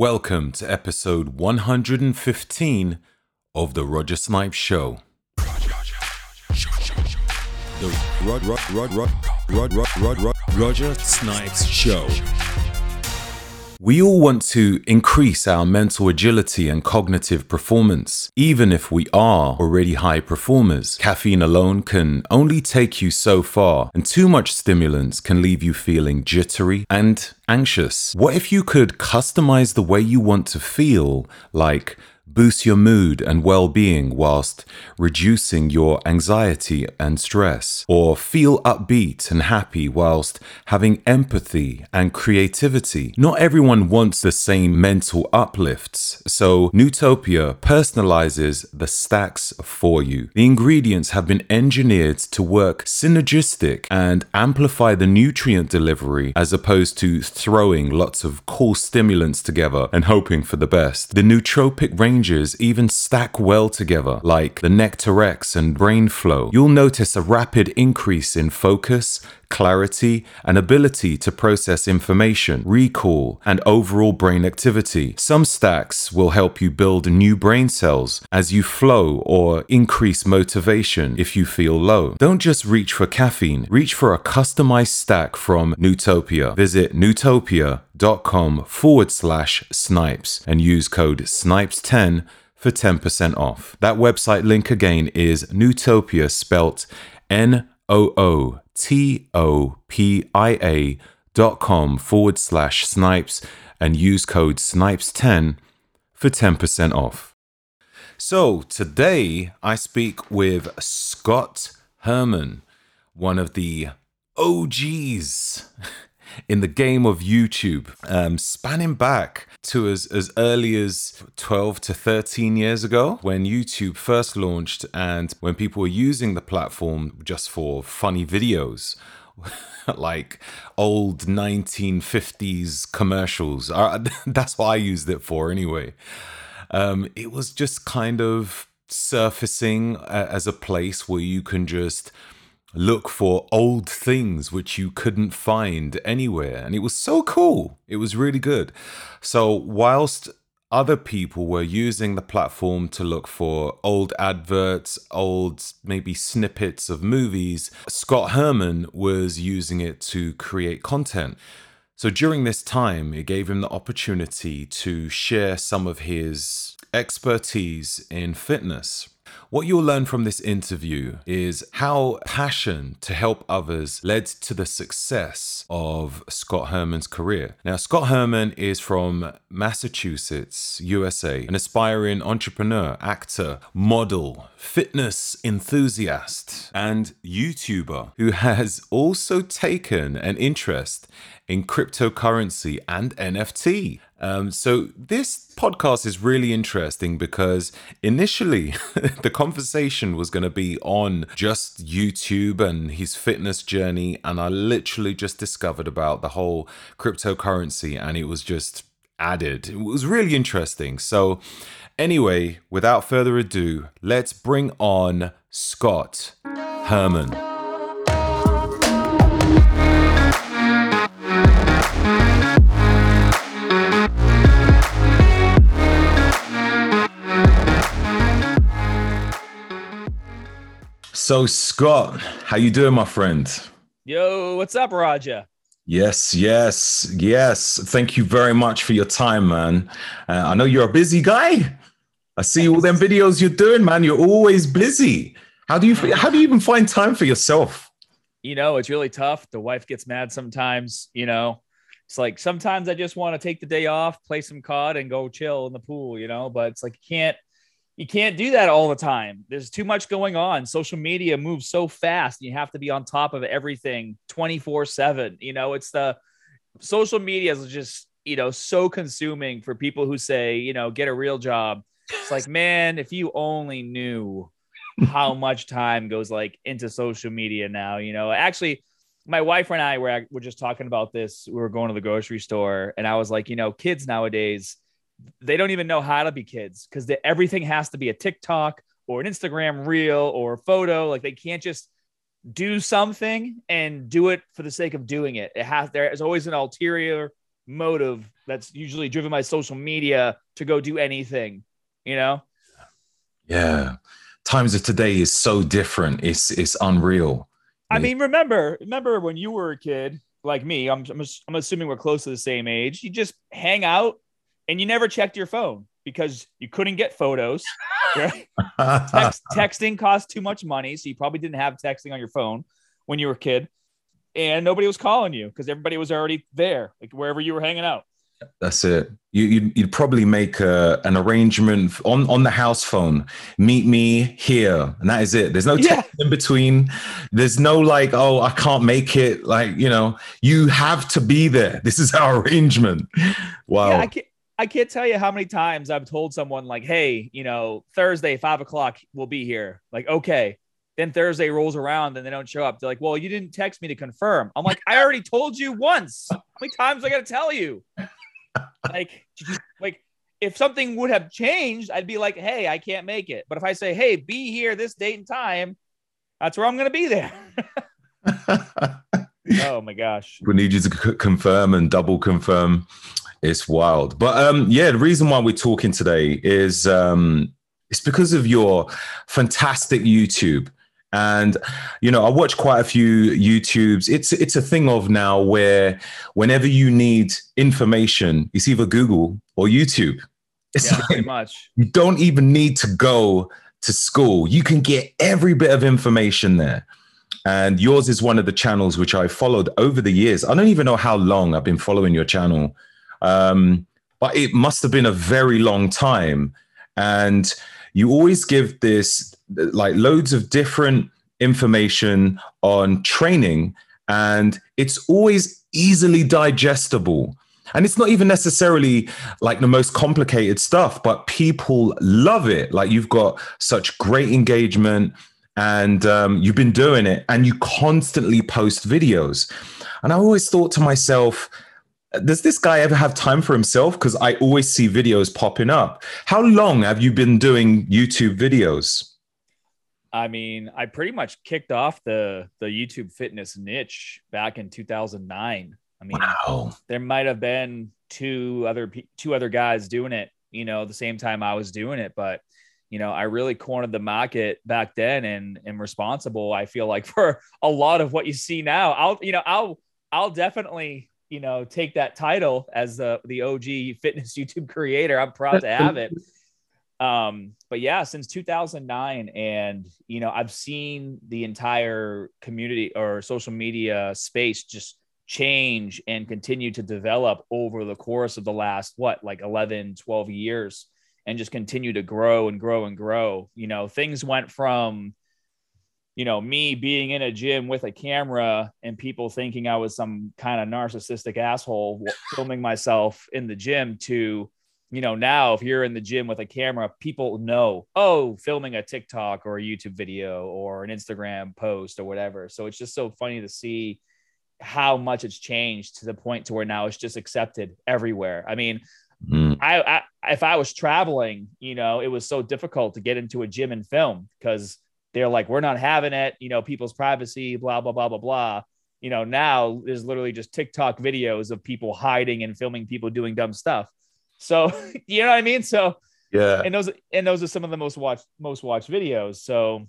Welcome to episode 115 of The Roger Snipes Show. The Rod, Rod, Rod, Rod, Rod, Rod, Rod, Roger Snipes Show. We all want to increase our mental agility and cognitive performance, even if we are already high performers. Caffeine alone can only take you so far, and too much stimulants can leave you feeling jittery and anxious. What if you could customize the way you want to feel, like boost your mood and well being whilst reducing your anxiety and stress, or feel upbeat and happy whilst having empathy and creativity. Not everyone wants the same mental uplifts, so Nootopia personalizes the stacks for you. The ingredients have been engineered to work synergistic and amplify the nutrient delivery as opposed to throwing lots of cool stimulants together and hoping for the best. The nootropic even stack well together, like the Nectarex and Brain Flow. You'll notice a rapid increase in focus, clarity, and ability to process information, recall, and overall brain activity. Some stacks will help you build new brain cells as you flow or increase motivation if you feel low. Don't just reach for caffeine, reach for a customized stack from Nootopia. Visit nootopia.com forward slash snipes and use code SNIPES10 for 10% off. That website link again is Nootopia spelt N O O T O P I A dot com forward slash snipes and use code snipes10 for 10% off. So today I speak with Scott Herman, one of the OGs in the game of YouTube, um, spanning back to as, as early as 12 to 13 years ago when YouTube first launched and when people were using the platform just for funny videos. like old 1950s commercials. That's what I used it for anyway. Um, it was just kind of surfacing as a place where you can just look for old things which you couldn't find anywhere. And it was so cool. It was really good. So, whilst other people were using the platform to look for old adverts, old maybe snippets of movies, Scott Herman was using it to create content. So during this time, it gave him the opportunity to share some of his expertise in fitness. What you'll learn from this interview is how passion to help others led to the success of Scott Herman's career. Now, Scott Herman is from Massachusetts, USA, an aspiring entrepreneur, actor, model, fitness enthusiast, and YouTuber who has also taken an interest in cryptocurrency and NFT. Um, so, this podcast is really interesting because initially the conversation was going to be on just YouTube and his fitness journey. And I literally just discovered about the whole cryptocurrency and it was just added. It was really interesting. So, anyway, without further ado, let's bring on Scott Herman. So Scott, how you doing, my friend? Yo, what's up, Raja? Yes, yes, yes. Thank you very much for your time, man. Uh, I know you're a busy guy. I see all them videos you're doing, man. You're always busy. How do you how do you even find time for yourself? You know, it's really tough. The wife gets mad sometimes. You know, it's like sometimes I just want to take the day off, play some COD, and go chill in the pool. You know, but it's like you can't you can't do that all the time. There's too much going on. Social media moves so fast. You have to be on top of everything 24 7. You know, it's the social media is just, you know, so consuming for people who say, you know, get a real job. It's like, man, if you only knew how much time goes like into social media now, you know, actually, my wife and I were, were just talking about this. We were going to the grocery store, and I was like, you know, kids nowadays, they don't even know how to be kids because everything has to be a TikTok or an Instagram reel or a photo. Like they can't just do something and do it for the sake of doing it. It has there's always an ulterior motive that's usually driven by social media to go do anything, you know? Yeah. Times of today is so different. It's it's unreal. I mean, remember, remember when you were a kid like me, I'm, I'm, I'm assuming we're close to the same age. You just hang out and you never checked your phone because you couldn't get photos. Right? Text, texting cost too much money. So you probably didn't have texting on your phone when you were a kid. And nobody was calling you because everybody was already there, like wherever you were hanging out. That's it. You, you'd, you'd probably make a, an arrangement on, on the house phone. Meet me here, and that is it. There's no text yeah. in between. There's no like, oh, I can't make it. Like you know, you have to be there. This is our arrangement. Wow. Yeah, I can't, tell you how many times I've told someone like, "Hey, you know, Thursday five o'clock we'll be here." Like, okay. Then Thursday rolls around and they don't show up. They're like, "Well, you didn't text me to confirm." I'm like, "I already told you once. How many times I got to tell you?" like, like if something would have changed, I'd be like, "Hey, I can't make it." But if I say, "Hey, be here this date and time," that's where I'm going to be there. oh my gosh! We need you to c- confirm and double confirm. It's wild. But um, yeah, the reason why we're talking today is um, it's because of your fantastic YouTube. And you know, I watch quite a few YouTubes. It's it's a thing of now where whenever you need information, it's either Google or YouTube. It's yeah, like, pretty much. You don't even need to go to school. You can get every bit of information there. And yours is one of the channels which I followed over the years. I don't even know how long I've been following your channel. Um, but it must have been a very long time. And you always give this like loads of different information on training, and it's always easily digestible. And it's not even necessarily like the most complicated stuff, but people love it. Like you've got such great engagement and um, you've been doing it and you constantly post videos. And I always thought to myself, does this guy ever have time for himself? Because I always see videos popping up. How long have you been doing YouTube videos? I mean, I pretty much kicked off the the YouTube fitness niche back in 2009. I mean, wow. there might have been two other two other guys doing it, you know, the same time I was doing it, but you know, I really cornered the market back then and am responsible. I feel like for a lot of what you see now. I'll, you know, I'll I'll definitely you know, take that title as the the OG fitness YouTube creator. I'm proud to have it. Um, but yeah, since 2009, and you know, I've seen the entire community or social media space just change and continue to develop over the course of the last what like 11 12 years and just continue to grow and grow and grow you know things went from you know, me being in a gym with a camera and people thinking I was some kind of narcissistic asshole filming myself in the gym to, you know, now if you're in the gym with a camera, people know, oh, filming a TikTok or a YouTube video or an Instagram post or whatever. So it's just so funny to see how much it's changed to the point to where now it's just accepted everywhere. I mean, mm. I, I if I was traveling, you know, it was so difficult to get into a gym and film because they're like, we're not having it, you know, people's privacy, blah, blah, blah, blah, blah. You know, now there's literally just TikTok videos of people hiding and filming people doing dumb stuff. So, you know what I mean? So, yeah. And those, and those are some of the most watched, most watched videos. So,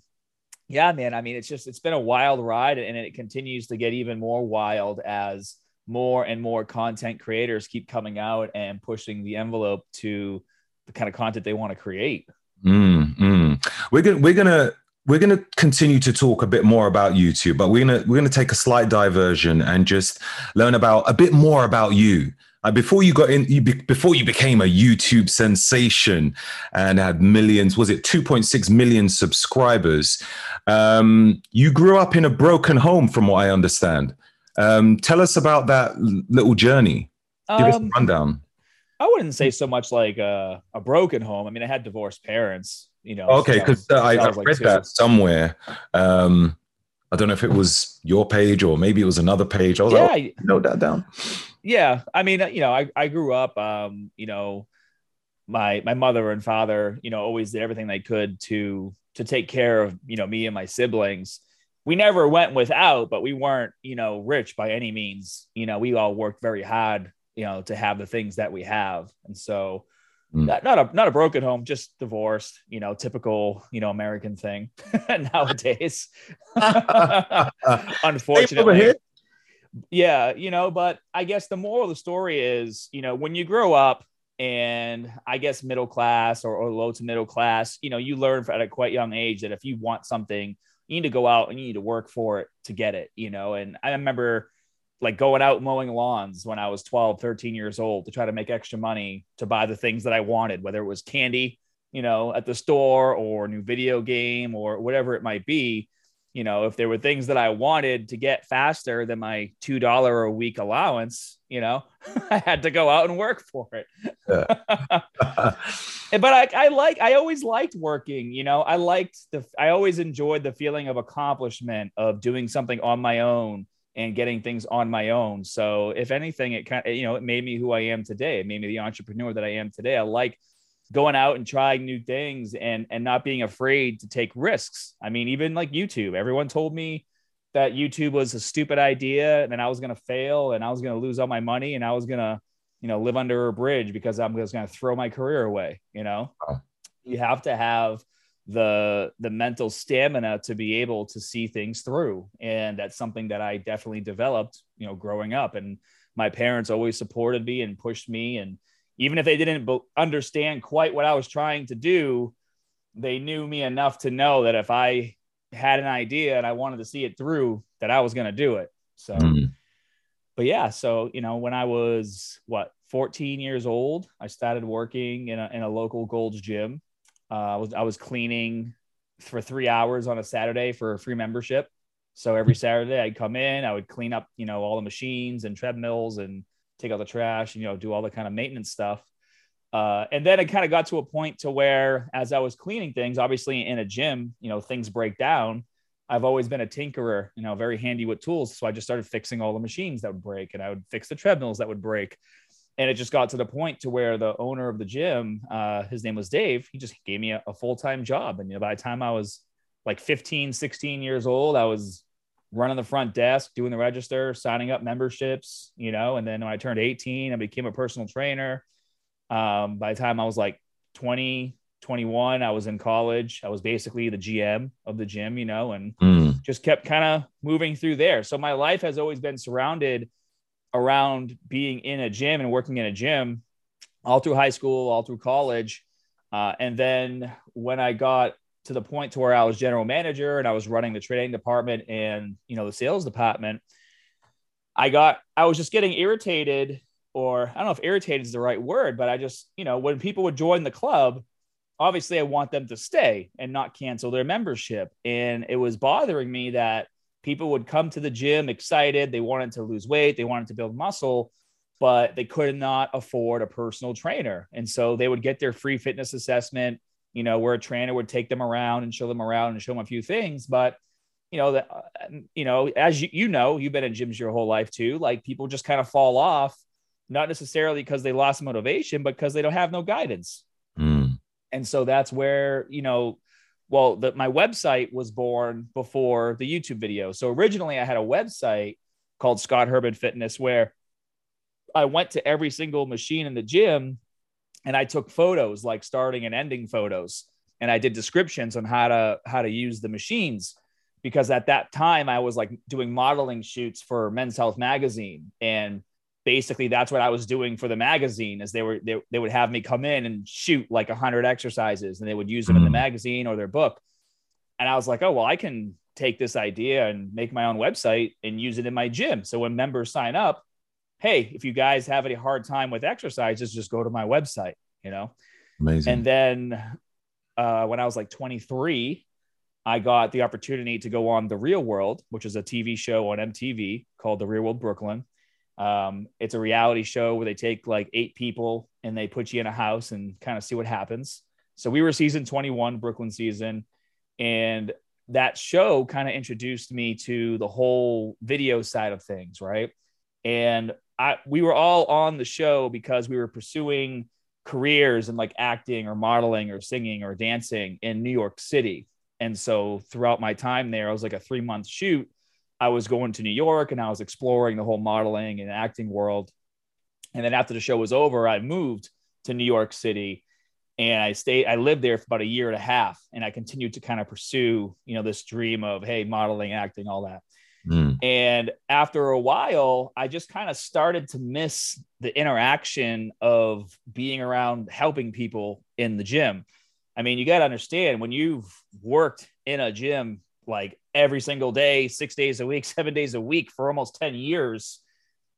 yeah, man. I mean, it's just, it's been a wild ride and it continues to get even more wild as more and more content creators keep coming out and pushing the envelope to the kind of content they want to create. Mm, mm. We're gonna we're gonna we're going to continue to talk a bit more about YouTube, but we're going to we're going to take a slight diversion and just learn about a bit more about you. Uh, before you got in, you be, before you became a YouTube sensation and had millions, was it 2.6 million subscribers? Um, you grew up in a broken home, from what I understand. Um, tell us about that little journey. Give um, us a um, rundown. I wouldn't say so much like a, a broken home. I mean, I had divorced parents you know. Okay, because uh, I, I, read like that somewhere. Um, I don't know if it was your page or maybe it was another page. I was yeah, like, oh, note that down. Yeah, I mean, you know, I, I grew up, um, you know, my my mother and father, you know, always did everything they could to to take care of you know me and my siblings. We never went without, but we weren't you know rich by any means. You know, we all worked very hard you know, to have the things that we have. And so. Mm. not, not a not a broken home, just divorced, you know, typical, you know, American thing nowadays. Unfortunately. Yeah, you know, but I guess the moral of the story is, you know, when you grow up and I guess middle class or, or low to middle class, you know, you learn at a quite young age that if you want something, you need to go out and you need to work for it to get it, you know. And I remember like going out mowing lawns when I was 12, 13 years old to try to make extra money to buy the things that I wanted, whether it was candy, you know, at the store or a new video game or whatever it might be. You know, if there were things that I wanted to get faster than my $2 a week allowance, you know, I had to go out and work for it. but I, I like, I always liked working, you know, I liked the, I always enjoyed the feeling of accomplishment of doing something on my own and getting things on my own. So if anything, it kind of, you know, it made me who I am today. It made me the entrepreneur that I am today. I like going out and trying new things and and not being afraid to take risks. I mean, even like YouTube, everyone told me that YouTube was a stupid idea and I was going to fail and I was going to lose all my money and I was going to, you know, live under a bridge because I'm just going to throw my career away, you know. You have to have the the mental stamina to be able to see things through and that's something that i definitely developed you know growing up and my parents always supported me and pushed me and even if they didn't understand quite what i was trying to do they knew me enough to know that if i had an idea and i wanted to see it through that i was going to do it so Mm. but yeah, so you know, when I was what 14 years old, I started working in a, in a local Gold's gym. Uh, I was I was cleaning for three hours on a Saturday for a free membership. So every Saturday I'd come in, I would clean up, you know, all the machines and treadmills and take out the trash, and, you know, do all the kind of maintenance stuff. Uh, and then it kind of got to a point to where, as I was cleaning things, obviously in a gym, you know, things break down. I've always been a tinkerer, you know, very handy with tools. So I just started fixing all the machines that would break, and I would fix the treadmills that would break. And it just got to the point to where the owner of the gym, uh, his name was Dave, he just gave me a, a full time job. And you know, by the time I was like 15, 16 years old, I was running the front desk, doing the register, signing up memberships, you know. And then when I turned 18, I became a personal trainer. Um, by the time I was like 20, 21, I was in college. I was basically the GM of the gym, you know, and Mm. just kept kind of moving through there. So my life has always been surrounded around being in a gym and working in a gym all through high school, all through college. Uh, and then when I got to the point to where I was general manager and I was running the training department and, you know, the sales department, I got, I was just getting irritated or I don't know if irritated is the right word, but I just, you know, when people would join the club, obviously I want them to stay and not cancel their membership. And it was bothering me that people would come to the gym excited. They wanted to lose weight, they wanted to build muscle, but they could not afford a personal trainer. And so they would get their free fitness assessment, you know, where a trainer would take them around and show them around and show them a few things. But you know that you know as you, you know you've been in gyms your whole life too like people just kind of fall off not necessarily because they lost motivation but because they don't have no guidance Mm. and so that's where you know well the, my website was born before the youtube video. So originally i had a website called scott herman fitness where i went to every single machine in the gym and i took photos like starting and ending photos. And i did descriptions on how to how to use the machines because at that time i was like doing modeling shoots for men's health magazine. And basically that's what I was doing for the magazine is they were they, they would have me come in and shoot like 100 exercises and they would use them in the Mm. magazine or their book and I was like oh well I can take this idea and make my own website and use it in my gym so when members sign up hey if you guys have any hard time with exercises just go to my website you know Amazing. and then uh, when I was like 23, I got the opportunity to go on The Real World, which is a TV show on MTV called The Real World Brooklyn. Um, it's a reality show where they take like eight people and they put you in a house and kind of see what happens. So we were season 21, Brooklyn season. And that show kind of introduced me to the whole video side of things, right? And I we were all on the show because we were pursuing careers in like acting or modeling or singing or dancing in New York City. And so throughout my time there, I was like a three month shoot. I was going to New York and I was exploring the whole modeling and acting world. And then after the show was over, I moved to New York City and I stayed, I lived there for about a year and a half. And I continued to kind of pursue, you know, this dream of, hey, modeling, acting, all that. Mm. And after a while, I just kind of started to miss the interaction of being around helping people in the gym. I mean, you got to understand when you've worked in a gym like every single day, six days a week, seven days a week for almost 10 years,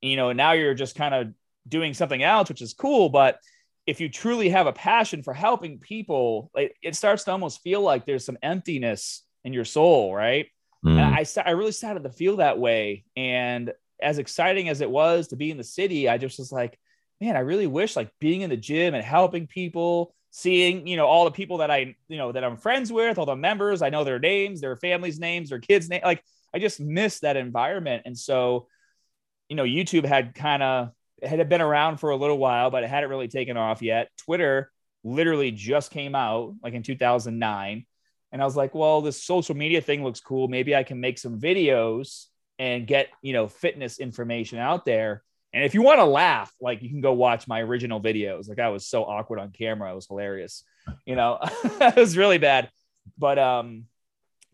you know, now you're just kind of doing something else, which is cool. But if you truly have a passion for helping people, like it starts to almost feel like there's some emptiness in your soul, right? Mm. And I, I really started to feel that way. And as exciting as it was to be in the city, I just was like, man, I really wish like being in the gym and helping people, seeing, you know, all the people that I, you know, that I'm friends with, all the members, I know their names, their families' names, their kids' name. Like I just miss that environment. And so, you know, YouTube had kind of had been around for a little while, but it hadn't really taken off yet. Twitter literally just came out like in 2009. And I was like, well, this social media thing looks cool. Maybe I can make some videos and get, you know, fitness information out there. And if you want to laugh, like you can go watch my original videos. Like I was so awkward on camera. It was hilarious. You know, it was really bad. But um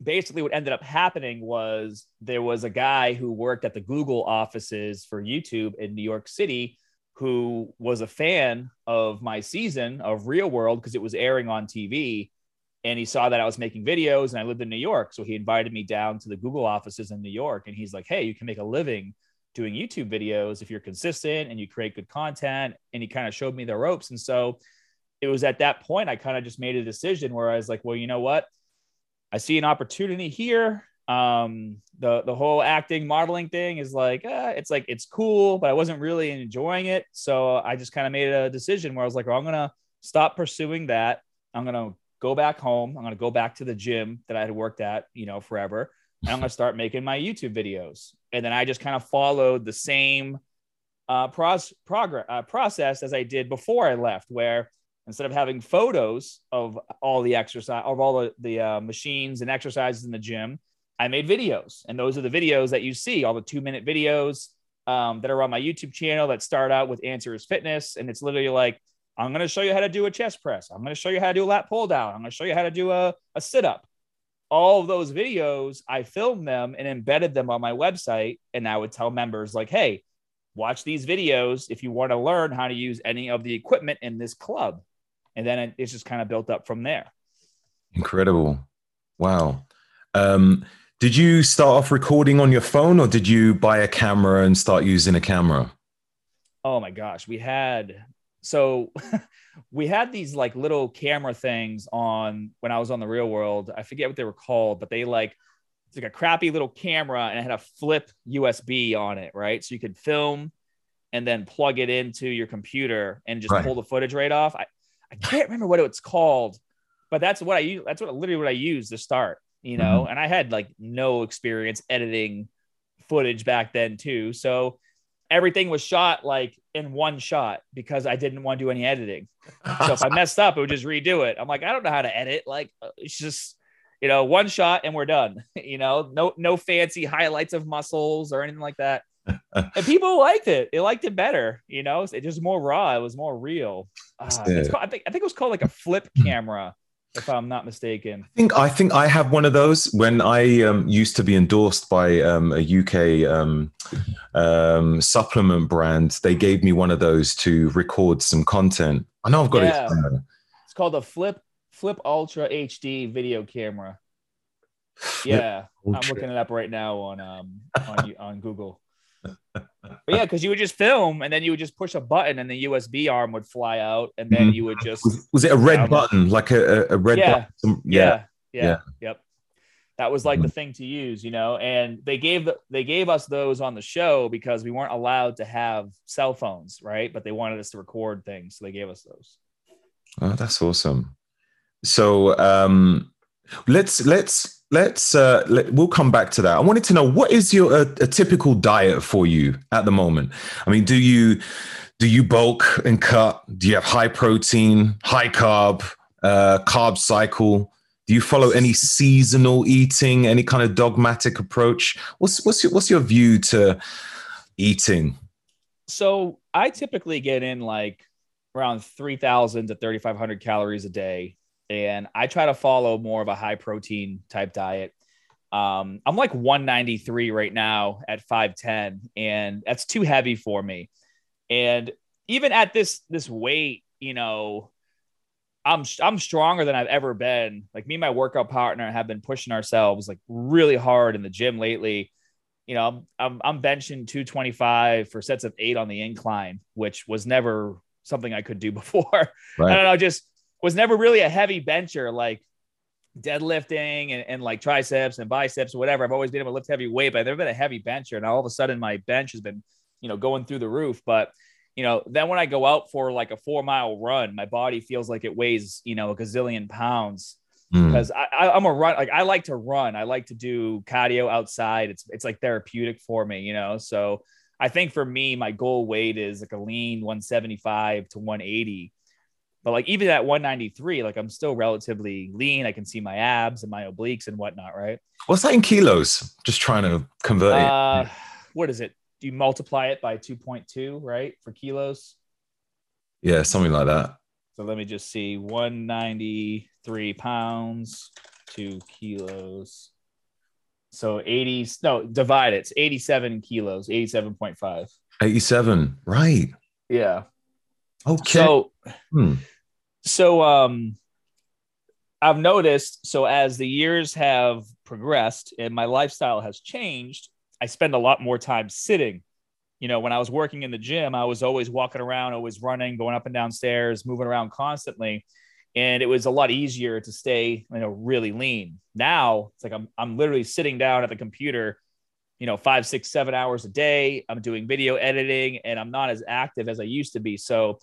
basically what ended up happening was there was a guy who worked at the Google offices for YouTube in New York City who was a fan of my season of Real World because it was airing on TV and he saw that I was making videos and I lived in New York. So he invited me down to the Google offices in New York. And he's like, Hey, you can make a living doing YouTube videos if you're consistent and you create good content. And he kind of showed me the ropes. And so it was at that point I kind of just made a decision where I was like, well, you know what? I see an opportunity here. Um, the the whole acting modeling thing is like uh, it's like it's cool, but I wasn't really enjoying it. So I just kind of made a decision where I was like, well, I'm gonna stop pursuing that. I'm gonna go back home. I'm to go back to the gym that I had worked at, you know, forever. And I'm going to start making my YouTube videos. And then I just kind of followed the same uh, pros- progress, uh, process as I did before I left, where instead of having photos of all the exercise, of all the, the uh, machines and exercises in the gym, I made videos. And those are the videos that you see, all the two minute videos um, that are on my YouTube channel that start out with Answers Fitness. And it's literally like, I'm going to show you how to do a chest press. I'm going to show you how to do a lat pull down. I'm going to show you how to do a, a sit up. All of those videos, I filmed them and embedded them on my website. And I would tell members, like, hey, watch these videos if you want to learn how to use any of the equipment in this club. And then it's just kind of built up from there. Incredible. Wow. Um, did you start off recording on your phone or did you buy a camera and start using a camera? Oh my gosh. We had so we had these like little camera things on when I was on the real world. I forget what they were called, but they like it's like a crappy little camera and it had a flip USB on it, right? So you could film and then plug it into your computer and just right. pull the footage right off. I, I can't remember what it's called, but that's what I use. That's what literally what I used to start, you know, mm-hmm. and I had like no experience editing footage back then too. So everything was shot like in one shot because I didn't want to do any editing. So if I messed up, I would just redo it. I'm like, I don't know how to edit. Like uh, it's just, you know, one shot and we're done. you know, no no fancy highlights of muscles or anything like that. and people liked it. They liked it better. You know, it was more raw. It was more real. Uh, called, I think I think it was called like a flip camera if I'm not mistaken. I think I think I have one of those. When I um, used to be endorsed by um, a UK um, um, supplement brand, they gave me one of those to record some content. I know I've got yeah. it. It's called a Flip Flip Ultra HD video camera. Yeah. I'm looking it up right now on um on on Google but yeah, because you would just film and then you would just push a button and the USB arm would fly out and then mm-hmm. you would just was, was it a red button like a, a red yeah. button? Yeah. yeah. yeah. Yeah. Yep. That was like mm-hmm. the thing to use, you know, and they gave the, they gave us those on the show because we weren't allowed to have cell phones, right? But they wanted us to record things, so they gave us those. Oh, that's awesome. So um let's let's let's uh, let, we'll come back to that. I wanted to know what is your a, a, typical diet for you at the moment. I mean, do you do you bulk and cut? Do you have high protein, high carb, uh, carb cycle? Do you follow any seasonal eating, any kind of dogmatic approach? What's what's your, what's your view to eating? So I typically get in like around 3,000 to 3,500 calories a day. And I try to follow more of a high protein type diet. Um, I'm like 193 right now at 5'10, and that's too heavy for me. And even at this this weight, you know, I'm I'm stronger than I've ever been. Like me and my workout partner have been pushing ourselves like really hard in the gym lately. You know, I'm I'm benching 225 for sets of eight on the incline, which was never something I could do before. Right. I don't know, just was never really a heavy bencher like deadlifting and, and like triceps and biceps or whatever. I've always been able to lift heavy weight, but I've never been a heavy bencher. And all of a sudden my bench has been, you know, going through the roof. But you know, then when I go out for like a four mile run, my body feels like it weighs, you know, a gazillion pounds mm. because I, I, am a run. Like I like to run. I like to do cardio outside. It's, it's like therapeutic for me, you know? So I think for me, my goal weight is like a lean 175 to 180. But like even at 193, like I'm still relatively lean. I can see my abs and my obliques and whatnot, right? What's that in kilos? Just trying to convert uh, it. What is it? do you multiply it by 2.2, right? For kilos? Yeah, something like that. So let me just see 193 pounds, two kilos. So 80, no, divide it. It's 87 kilos, 87.5. 87, right. Yeah. Okay. So, hmm. so, um, I've noticed so as the years have progressed and my lifestyle has changed, I spend a lot more time sitting. You know, when I was working in the gym, I was always walking around, always running, going up and down stairs, moving around constantly. And it was a lot easier to stay, you know, really lean. Now it's like I'm, I'm literally sitting down at the computer, you know, five, six, seven hours a day. I'm doing video editing and I'm not as active as I used to be. So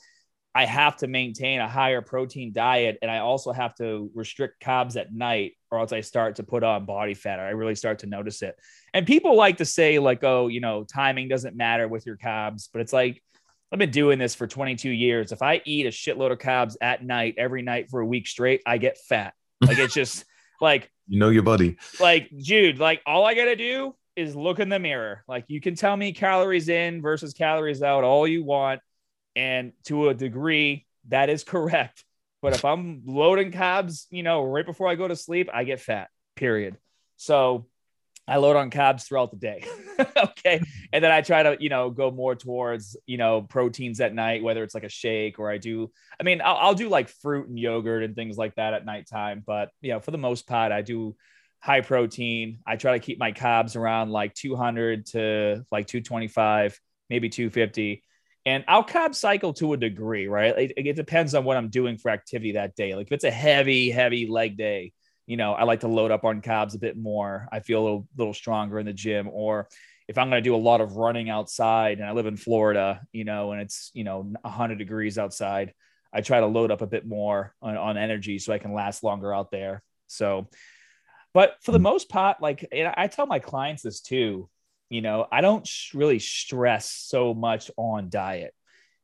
I have to maintain a higher protein diet and I also have to restrict carbs at night or else I start to put on body fat. or I really start to notice it. And people like to say, like, oh, you know, timing doesn't matter with your carbs, but it's like, I've been doing this for 22 years. If I eat a shitload of carbs at night, every night for a week straight, I get fat. Like, it's just like, you know, your buddy. Like, dude, like, all I got to do is look in the mirror. Like, you can tell me calories in versus calories out all you want and to a degree, that is correct. But if I'm loading carbs, you know, right before I go to sleep, I get fat, period. So I load on carbs throughout the day. okay. And then I try to, you know, go more towards, you know, proteins at night, whether it's like a shake or I do, I mean, I'll, I'll do like fruit and yogurt and things like that at nighttime. But, you know, for the most part, I do high protein. I try to keep my carbs around like 200 to like 225, maybe 250. And I'll carb cycle to a degree, right? It, it, depends on what I'm doing for activity that day. Like if it's a heavy, heavy leg day, you know, I like to load up on carbs a bit more. I feel a little, little stronger in the gym. Or if I'm going to do a lot of running outside and I live in Florida, you know, and it's, you know, 100 degrees outside, I try to load up a bit more on, on energy so I can last longer out there. So, but for the hmm. most part, like I tell my clients this too, you know, I don't really stress so much on diet.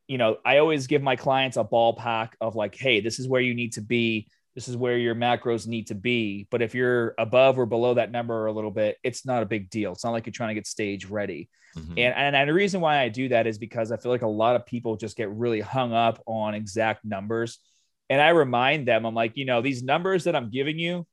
You know, I always give my clients a ballpark of like, hey, this is where you need to be. This is where your macros need to be. But if you're above or below that number a little bit, it's not a big deal. It's not like you're trying to get stage ready. Mm-hmm. And, and, and the reason why I do that is because I feel like a lot of people just get really hung up on exact numbers. And I remind them, I'm like, you know, these numbers that I'm giving you,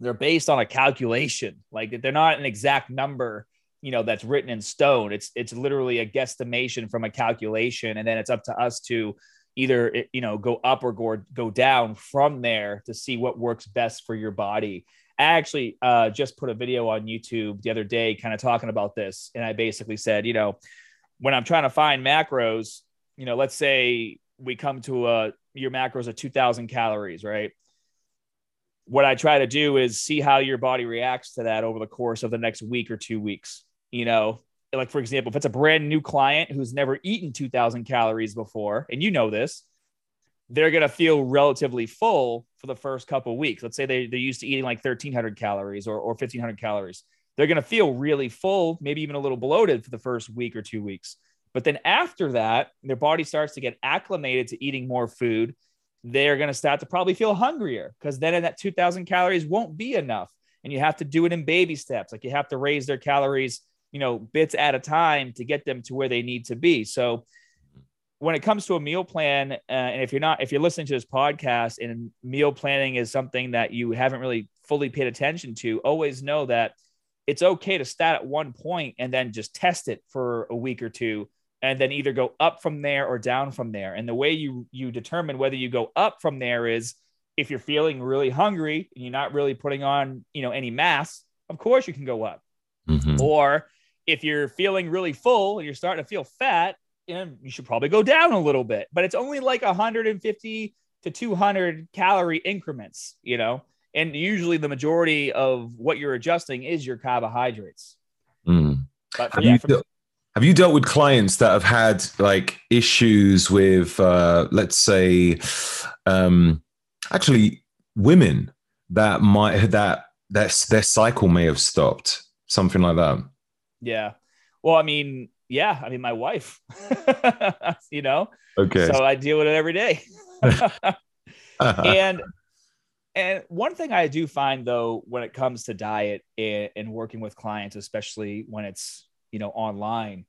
they're based on a calculation. Like they're not an exact number you know that's written in stone. It's it's literally a guesstimation from a calculation. And then it's up to us to either you know go up or go go down from there to see what works best for your body. I actually uh, just put a video on youtube the other day kind of talking about this. And i basically said you know when i'm trying to find macros you know let's say we come to a your macros are 2000 calories right what I try to do is see how your body reacts to that over the course of the next week or two weeks you know, like for example, if it's a brand new client who's never eaten 2000 calories before, and you know this, they're going to feel relatively full for the first couple weeks. Let's say they, they're used to eating like 1300 calories or, or 1500 calories. They're going to feel really full, maybe even a little bloated for the first week or two weeks. But then after that, their body starts to get acclimated to eating more food. They're going to start to probably feel hungrier because then in that 2000 calories won't be enough. And you have to do it in baby steps. Like you have to raise their calories you know, bits at a time to get them to where they need to be. So when it comes to a meal plan, uh, and if you're not, if you're listening to this podcast and meal planning is something that you haven't really fully paid attention to, always know that it's okay to start at one point and then just test it for a week or two and then either go up from there or down from there. And the way you you determine whether you go up from there is if you're feeling really hungry and you're not really putting on, you know, any mass, of course you can go up. Mm-hmm. Or if you're feeling really full and you're starting to feel fat, you, know, you should probably go down a little bit. But it's only like 150 to 200 calorie increments, you know and usually the majority of what you're adjusting is your carbohydrates. Mm. But yeah, you de- have you dealt with clients that have had like issues with, uh, let's say, um, actually women that might that that their cycle may have stopped, something like that? Yeah. Well, I mean, yeah, I mean, my wife, you know. Okay. So I deal with it every day. and and one thing I do find though, when it comes to diet and, and working with clients, especially when it's, you know, online,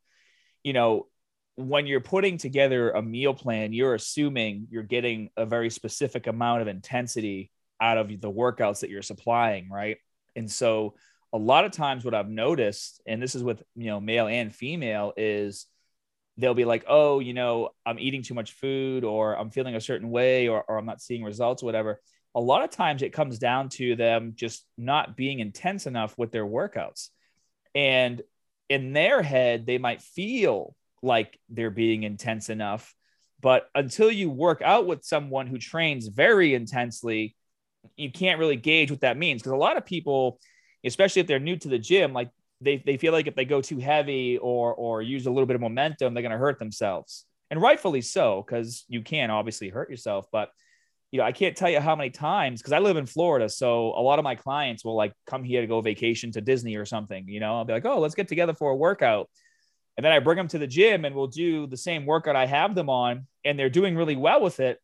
you know, when you're putting together a meal plan, you're assuming you're getting a very specific amount of intensity out of the workouts that you're supplying, right? And so a lot of times what I've noticed, and this is with you know male and female, is they'll be like, oh, you know, I'm eating too much food or I'm feeling a certain way or, or I'm not seeing results, whatever a lot of times it comes down to them just not being intense enough with their workouts. And in their head, they might feel like they're being intense enough. But until you work out with someone who trains very intensely, you can't really gauge what that means. Because a lot of people, especially if they're new to the gym, like they, they feel like if they go too heavy or or use a little bit of momentum, they're going to hurt themselves. And rightfully so, because you can obviously hurt yourself. But you know, I can't tell you how many times because I live in Florida. So a lot of my clients will like come here to go vacation to Disney or something. You know, I'll be like, oh, let's get together for a workout. And then I bring them to the gym and we'll do the same workout I have them on, and they're doing really well with it.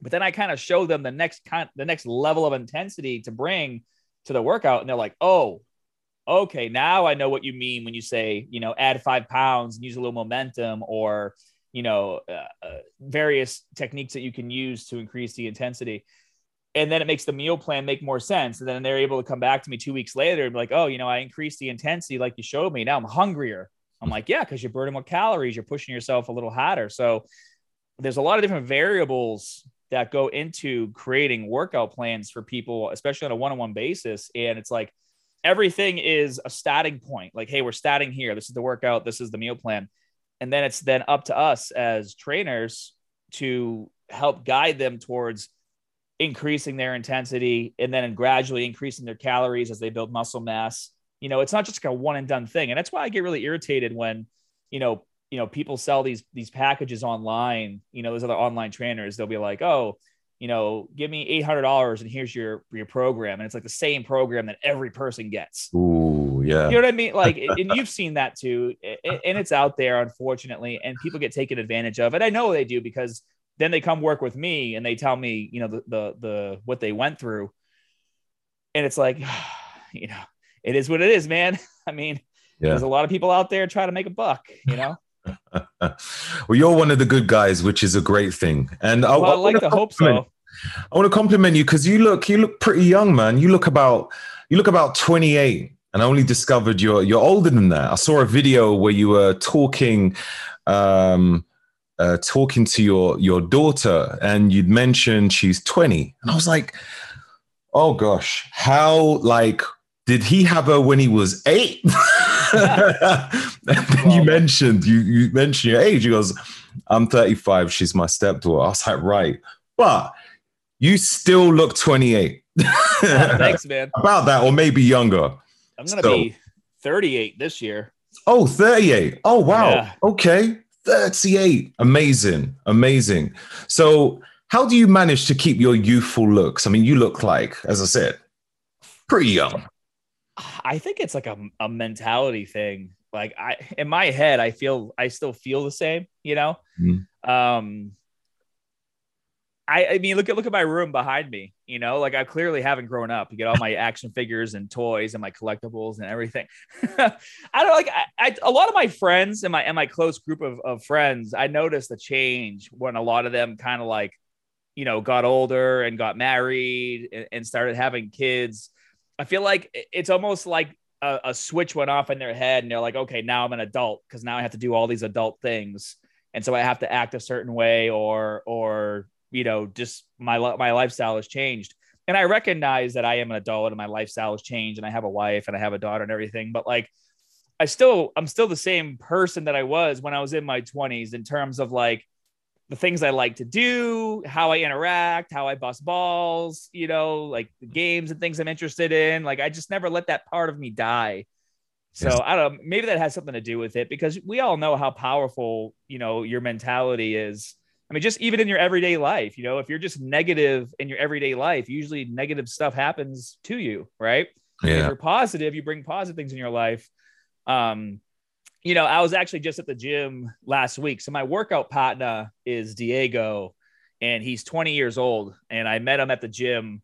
But then I kind of show them the next kind, the next level of intensity to bring to the workout, and they're like, oh, okay, now I know what you mean when you say, you know, add five pounds and use a little momentum, or you know, uh, uh, various techniques that you can use to increase the intensity. And then it makes the meal plan make more sense. And then they're able to come back to me two weeks later and be like, oh, you know, I increased the intensity like you showed me. Now I'm hungrier. I'm like, yeah, because you're burning more calories, you're pushing yourself a little harder. So there's a lot of different variables that go into creating workout plans for people, especially on a one on one basis. And it's like everything is a starting point. Like, hey, we're starting here. This is the workout, this is the meal plan and then it's then up to us as trainers to help guide them towards increasing their intensity and then gradually increasing their calories as they build muscle mass. You know it's not just like a one and done thing. And that's why i get really irritated when you know you know people sell these these packages online you know those other online trainers they'll be like oh you know give me $800 and here's your your program. And it's like the same program that every person gets. Ooh yeah. You know what I mean? Like, and you've seen that too, and it's out there, unfortunately, and people get taken advantage of. And I know they do because then they come work with me and they tell me, you know, the the, the what they went through, and it's like, you know, it is what it is, man. I mean, yeah. there's a lot of people out there trying to make a buck, you know. well, you're one of the good guys, which is a great thing, and well, I, I, I like to hope so. I want to compliment you because you look you look pretty young, man. You look about you look about 28 and I only discovered you're you're older than that. I saw a video where you were talking um, uh, talking to your your daughter, and you'd mentioned she's 20, and I was like, oh gosh, how like did he have her when he was eight? and then you mentioned you you mentioned your age. He goes, I'm 35. She's my stepdaughter. I was like, right, but you still look 28. thanks, man. About that, or maybe younger. I'm going to so, be 38 this year. Oh, 38. Oh, wow. Yeah. Okay. 38. Amazing. Amazing. So, how do you manage to keep your youthful looks? I mean, you look like, as I said, pretty young. I think it's like a, a mentality thing. Like I in my head, I feel I still feel the same, you know. Mm-hmm. Um I, I mean, look at look at my room behind me. You know, like I clearly haven't grown up. You get all my action figures and toys and my collectibles and everything. I don't like. I, I, a lot of my friends and my and my close group of, of friends. I noticed the change when a lot of them kind of like, you know, got older and got married and, and started having kids. I feel like it's almost like a, a switch went off in their head and they're like, okay, now I'm an adult because now I have to do all these adult things and so I have to act a certain way or or you know, just my my lifestyle has changed. And I recognize that I am an adult and my lifestyle has changed and I have a wife and I have a daughter and everything, but like I still I'm still the same person that I was when I was in my 20s in terms of like the things I like to do, how I interact, how I bust balls, you know, like the games and things I'm interested in. Like I just never let that part of me die. So yes. I don't know, maybe that has something to do with it because we all know how powerful, you know, your mentality is I mean, just even in your everyday life, you know, if you're just negative in your everyday life, usually negative stuff happens to you, right? Yeah. If you're positive, you bring positive things in your life. Um, you know, I was actually just at the gym last week. So my workout partner is Diego, and he's 20 years old. And I met him at the gym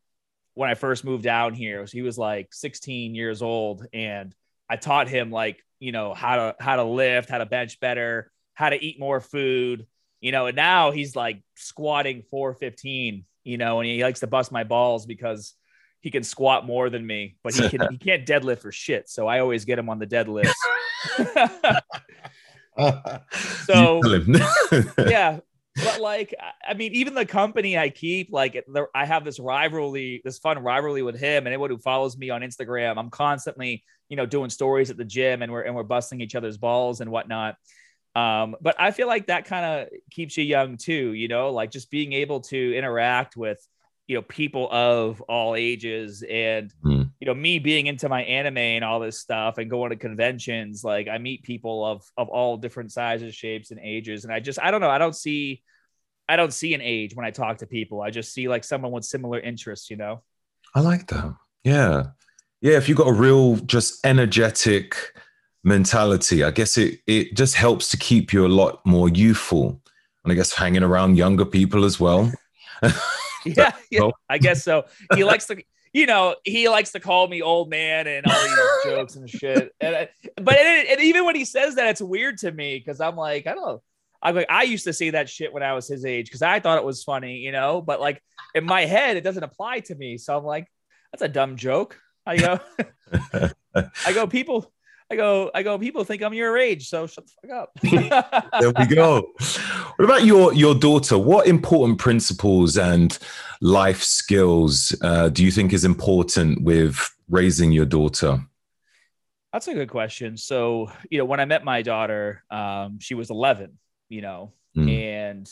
when I first moved down here. So he was like 16 years old, and I taught him like, you know, how to how to lift, how to bench better, how to eat more food you know, and now he's like squatting 415, you know, and he likes to bust my balls because he can squat more than me, but he can he can't deadlift for shit. So I always get him on the deadlift. so yeah, but like I mean, even the company I keep, like I have this rivalry, this fun rivalry with him, and anyone who follows me on Instagram, I'm constantly, you know, doing stories at the gym, and we're and we're busting each other's balls and whatnot. Um, but I feel like that kind of keeps you young too, you know, like just being able to interact with, you know, people of all ages and, mm. you know, me being into my anime and all this stuff and going to conventions, like I meet people of, of all different sizes, shapes and ages. And I just, I don't know, I don't see, I don't see an age when I talk to people. I just see like someone with similar interests, you know? I like that. Yeah. Yeah. If you've got a real, just energetic, mentality, I guess it it just helps to keep you a lot more youthful, and I guess hanging around younger people as well. yeah, yeah, I guess so. He likes to, you know, he likes to call me old man and all these jokes and shit. And uh, but and, and even when he says that, it's weird to me because I'm like, I don't know. I'm like, I used to say that shit when I was his age because I thought it was funny, you know. But like in my head, it doesn't apply to me. So I'm like, that's a dumb joke. I go, I go, people I go, I go, people think I'm your age, so shut the fuck up. there we go. What about your your daughter? What important principles and life skills uh, do you think is important with raising your daughter? That's a good question. So, you know, when I met my daughter, um, she was 11, you know, mm. and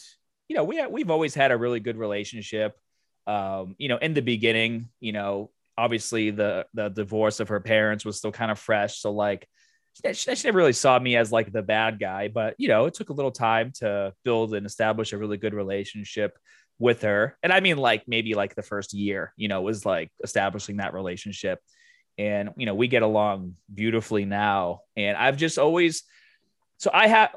you know, we we've always had a really good relationship. Um, you know, in the beginning, you know, obviously the the divorce of her parents was still kind of fresh. So like she, she, never really saw me as like the bad guy but you know it took a little time to build and establish a really good relationship with her. And i mean like maybe like the first year you know was like establishing that relationship. And you know we get along beautifully now. And i've just always so i have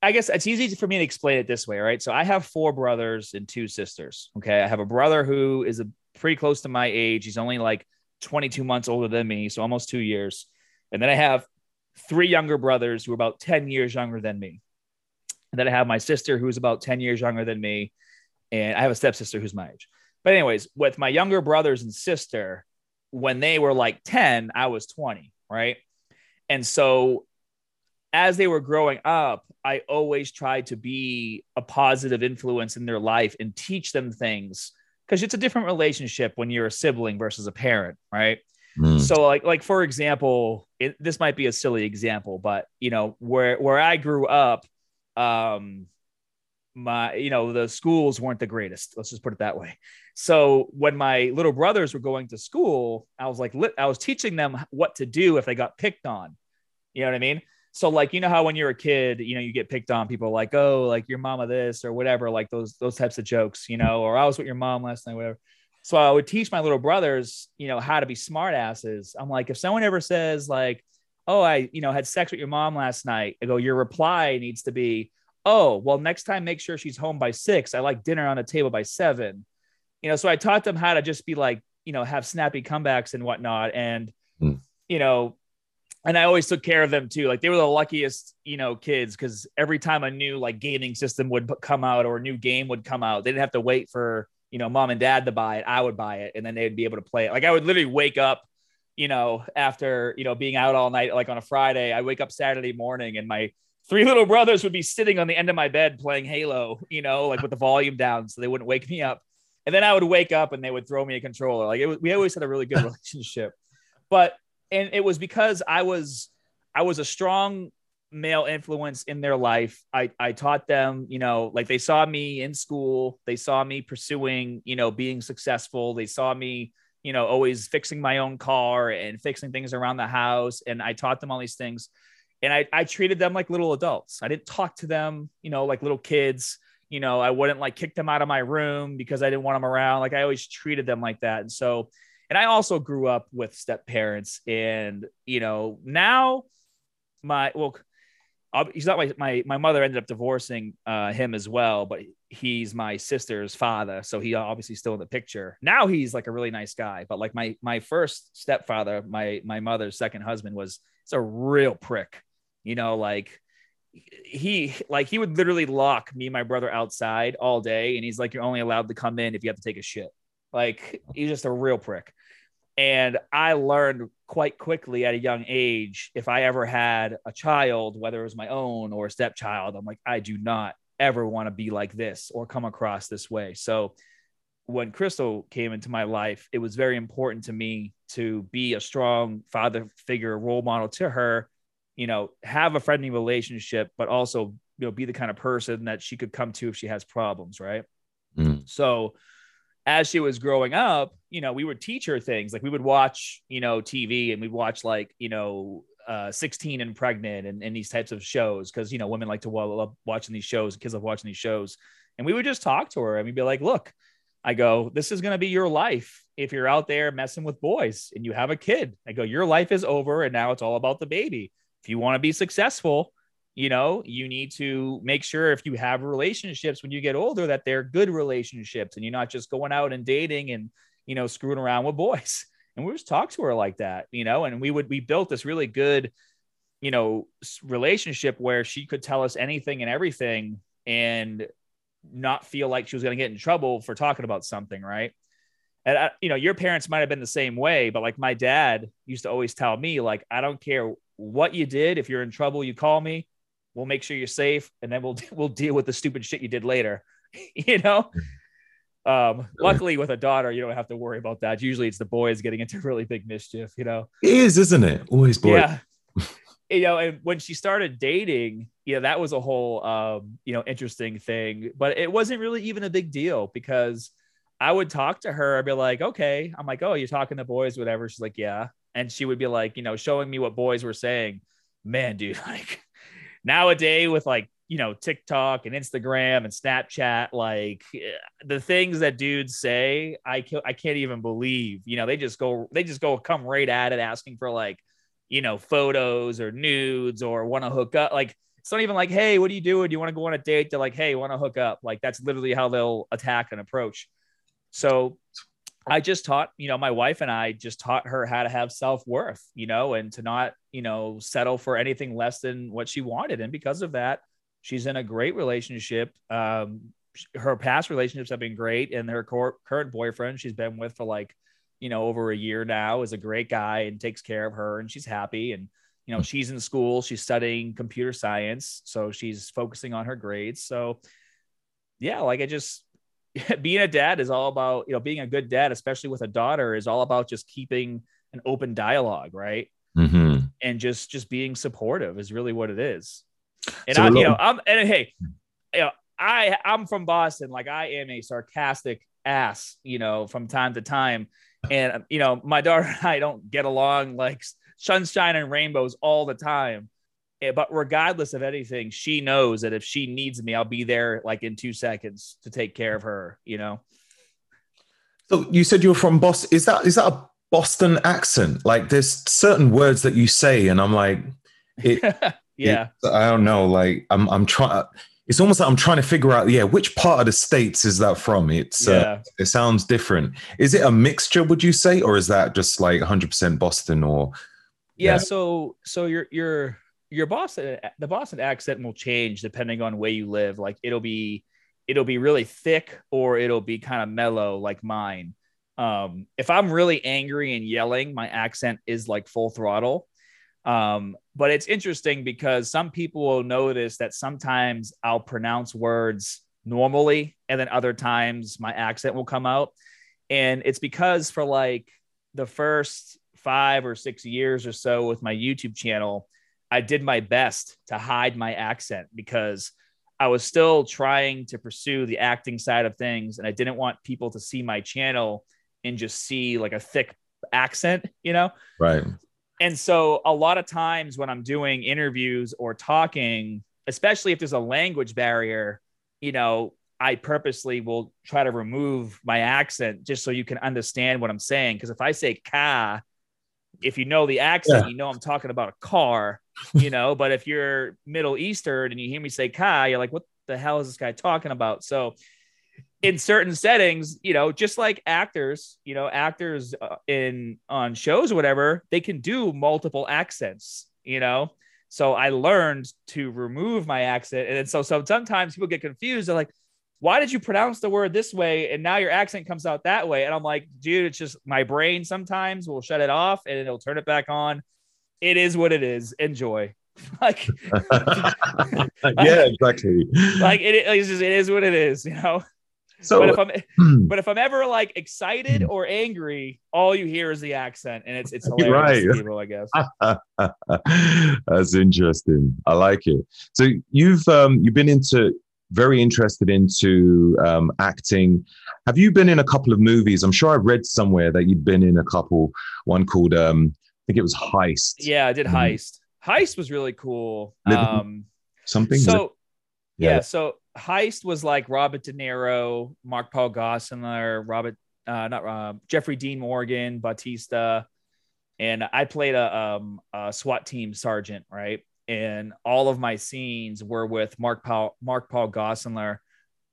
i guess it's easy for me to explain it this way right? So i have four brothers and two sisters okay? I have a brother who is a pretty close to my age. He's only like 22 months older than me, so almost two years. And then I have three younger brothers who are about 10 years younger than me. And then I have my sister who's about 10 years younger than me. And I have a stepsister who's my age. But, anyways, with my younger brothers and sister, when they were like 10, I was 20, right? And so as they were growing up, I always tried to be a positive influence in their life and teach them things because it's a different relationship when you're a sibling versus a parent, right? Mm. So like like for example, it, this might be a silly example, but you know where where I grew up, um, my you know the schools weren't the greatest. Let's just put it that way. So when my little brothers were going to school, I was like I was teaching them what to do if they got picked on. You know what I mean? So like you know how when you're a kid you know you get picked on people like oh like your mama this or whatever like those those types of jokes you know or i was with your mom last night whatever so i would teach my little brothers you know how to be smart asses i'm like if someone ever says like oh i you know had sex with your mom last night i go your reply needs to be oh, well, next time make sure she's home by six. I like dinner on the table by seven. You know, so I taught them how to just be like, you know, have snappy comebacks and whatnot. And, Mm. you know, and I always took care of them too. Like they were the luckiest, you know, kids because every time a new like gaming system would come out or a new game would come out, they didn't have to wait for, you know, mom and dad to buy it. I would buy it and then they'd be able to play it. Like I would literally wake up, you know, after, you know, being out all night, like on a Friday, I wake up Saturday morning and my three little brothers would be sitting on the end of my bed playing Halo, you know, like with the volume down so they wouldn't wake me up. And then I would wake up and they would throw me a controller. Like it we always had a really good relationship. But and it was because I was I was a strong male influence in their life. I I taught them, you know, like they saw me in school, they saw me pursuing, you know, being successful. They saw me, you know, always fixing my own car and fixing things around the house and I taught them all these things. And I I treated them like little adults. I didn't talk to them, you know, like little kids. You know, I wouldn't like kick them out of my room because I didn't want them around. Like I always treated them like that. And so and I also grew up with step parents, and you know now my well, he's not my my my mother ended up divorcing uh, him as well, but he's my sister's father, so he obviously still in the picture. Now he's like a really nice guy, but like my my first stepfather, my my mother's second husband was it's a real prick, you know, like he like he would literally lock me and my brother outside all day and he's like you're only allowed to come in if you have to take a shit. Like he's just a real prick and i learned quite quickly at a young age if i ever had a child whether it was my own or a stepchild i'm like i do not ever want to be like this or come across this way so when crystal came into my life it was very important to me to be a strong father figure role model to her you know have a friendly relationship but also you know be the kind of person that she could come to if she has problems right Mm. so as she was growing up, you know, we would teach her things like we would watch, you know, TV and we'd watch like, you know, uh, 16 and pregnant and, and these types of shows because, you know, women like to wa- love watching these shows, kids love watching these shows. And we would just talk to her and we'd be like, look, I go, this is going to be your life if you're out there messing with boys and you have a kid. I go, your life is over and now it's all about the baby. If you want to be successful, you know you need to make sure if you have relationships when you get older that they're good relationships and you're not just going out and dating and you know screwing around with boys. And we just talk to her like that you know and we would we built this really good you know relationship where she could tell us anything and everything and not feel like she was going to get in trouble for talking about something right? And I, you know your parents might have been the same way but like my dad used to always tell me like i don't care what you did if you're in trouble you call me we'll make sure you're safe and then we'll we'll deal with the stupid shit you did later you know? Um luckily with a daughter you don't have to worry about that. Usually it's the boys getting into really big mischief you know? It is, isn't it? Always boys. yeah. You know and when she started dating you know that was a whole um you know interesting thing but it wasn't really even a big deal because i would talk to her i'd be like okay. I'm like oh you're talking to boys whatever. She's like yeah. And she would be like you know showing me what boys were saying. Man dude like nowadays with like you know tiktok and instagram and snapchat like eh, the things that dudes say i ca- i can't even believe you know they just go they just go come right at it asking for like you know photos or nudes or want to hook up like it's not even like hey what are you doing? Do you want to go on a date? They're like hey want to hook up? Like that's literally how they'll attack and approach. So I just taught, you know, my wife and I just taught her how to have self worth, you know, and to not, you know, settle for anything less than what she wanted. And because of that, she's in a great relationship. Um, her past relationships have been great, and her cor- current boyfriend she's been with for like, you know, over a year now is a great guy and takes care of her, and she's happy. And you know, she's in school, she's studying computer science, so she's focusing on her grades. So, yeah, like I just being a dad is all about you know being a good dad especially with a daughter is all about just keeping an open dialogue right? Hmm and just just being supportive is really what it is. And So i you know i'm and hey you know i i'm from boston. Like i am a sarcastic ass you know from time to time. And you know my daughter and i don't get along like sunshine and rainbows all the time but regardless of anything she knows that if she needs me i'll be there like in two seconds to take care of her you know So you said you're from Boston. Is that is that a Boston accent? Like there's certain words that you say, and I'm like, it, yeah it- I don't know. Like I'm I'm trying. it's almost like I'm trying to figure out, yeah, which part of the states is that from? It's uh, it sounds different. Is it a mixture, would you say, or is that just like 100% Boston or yeah, Yeah. so so your your your Boston the Boston accent will change depending on where you live. Like it'll be it'll be really thick or it'll be kind of mellow like mine. Um, if I'm really angry and yelling, my accent is like full throttle. Um, but it's interesting because some people will notice that sometimes I'll pronounce words normally and then other times my accent will come out. And it's because for like the first five or six years or so with my YouTube channel, I did my best to hide my accent because I was still trying to pursue the acting side of things. And I didn't want people to see my channel and just see like a thick accent, you know? right? And so a lot of times when I'm doing interviews or talking, especially if there's a language barrier, you know, I purposely will try to remove my accent just so you can understand what I'm saying. Because if I say car, if you know the accent, Yeah. you know I'm talking about a car, you know. but if you're Middle Eastern and you hear me say car, you're like, what the hell is this guy talking about? So in certain settings, you know, just like actors, you know, actors uh, in on shows or whatever, they can do multiple accents, you know. So I learned to remove my accent, and then so so sometimes people get confused. They're like, "Why did you pronounce the word this way, and now your accent comes out that way?" And I'm like, "Dude, it's just my brain. Sometimes will shut it off, and it'll turn it back on. It is what it is. Enjoy." like, yeah, exactly. like it, it's just, it is what it is, you know. so, but if I'm hmm, but if I'm ever like excited or angry, all you hear is the accent, and it's it's hilarious Right. people, I guess. That's interesting. I like it. So you've um, you've been into very interested into um, acting. Have you been in a couple of movies? I'm sure I've read somewhere that you'd been in a couple. One called um, I think it was Heist. Yeah, I did Mhm. Heist. Heist was really cool. Um, Something. so Yeah. yeah. so Heist was like Robert De Niro, Mark Paul Gosselaar, Robert, uh, not uh, Jeffrey Dean Morgan, Batista, and I played a, um, a SWAT team sergeant, right? And all of my scenes were with Mark Paul Mark Paul Gosselaar,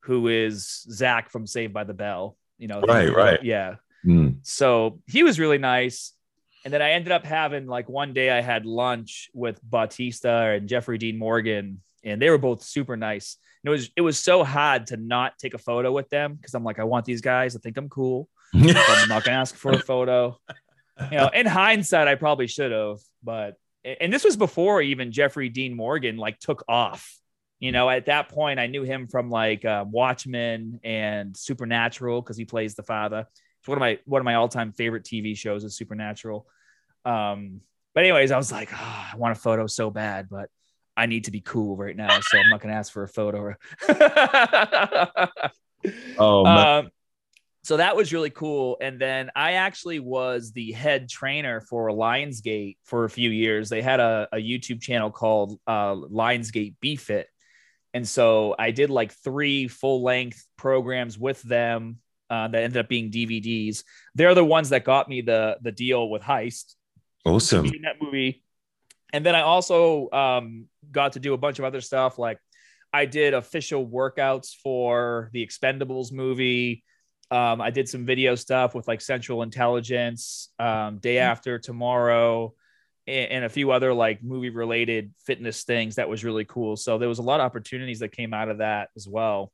who is Zach from Saved by the Bell. You know, Right, right. yeah. Hmm. So he was really nice. And then I ended up having like one day I had lunch with Bautista and Jeffrey Dean Morgan, and they were both super nice. And it was it was so hard to not take a photo with them because I'm like, I want these guys to think I'm cool. I'm not gonna ask for a photo. You know, in hindsight, I probably should have, but and this was before even Jeffrey Dean Morgan like took off. You know, at that point, I knew him from like uh, Watchmen and Supernatural because he plays the father. It's one of my one of my all time favorite TV shows is Supernatural. Um, but anyways, I was like, "Ah, I want a photo so bad, but I need to be cool right now, so I'm not gonna ask for a photo. Oh um, so that was really cool. And then I actually was the head trainer for Lionsgate for a few years. They had a, a YouTube channel called uh, Lionsgate BeFit. And so I did like three full length programs with them uh, that ended up being DVDs. They're the ones that got me the the deal with Heist awesome. in that movie. And then I also um, got to do a bunch of other stuff. Like I did official workouts for the Expendables movie. Um, I did some video stuff with like Central Intelligence, um, Day After Tomorrow, and, and a few other like movie related fitness things that was really cool. So there was a lot of opportunities that came out of that as well.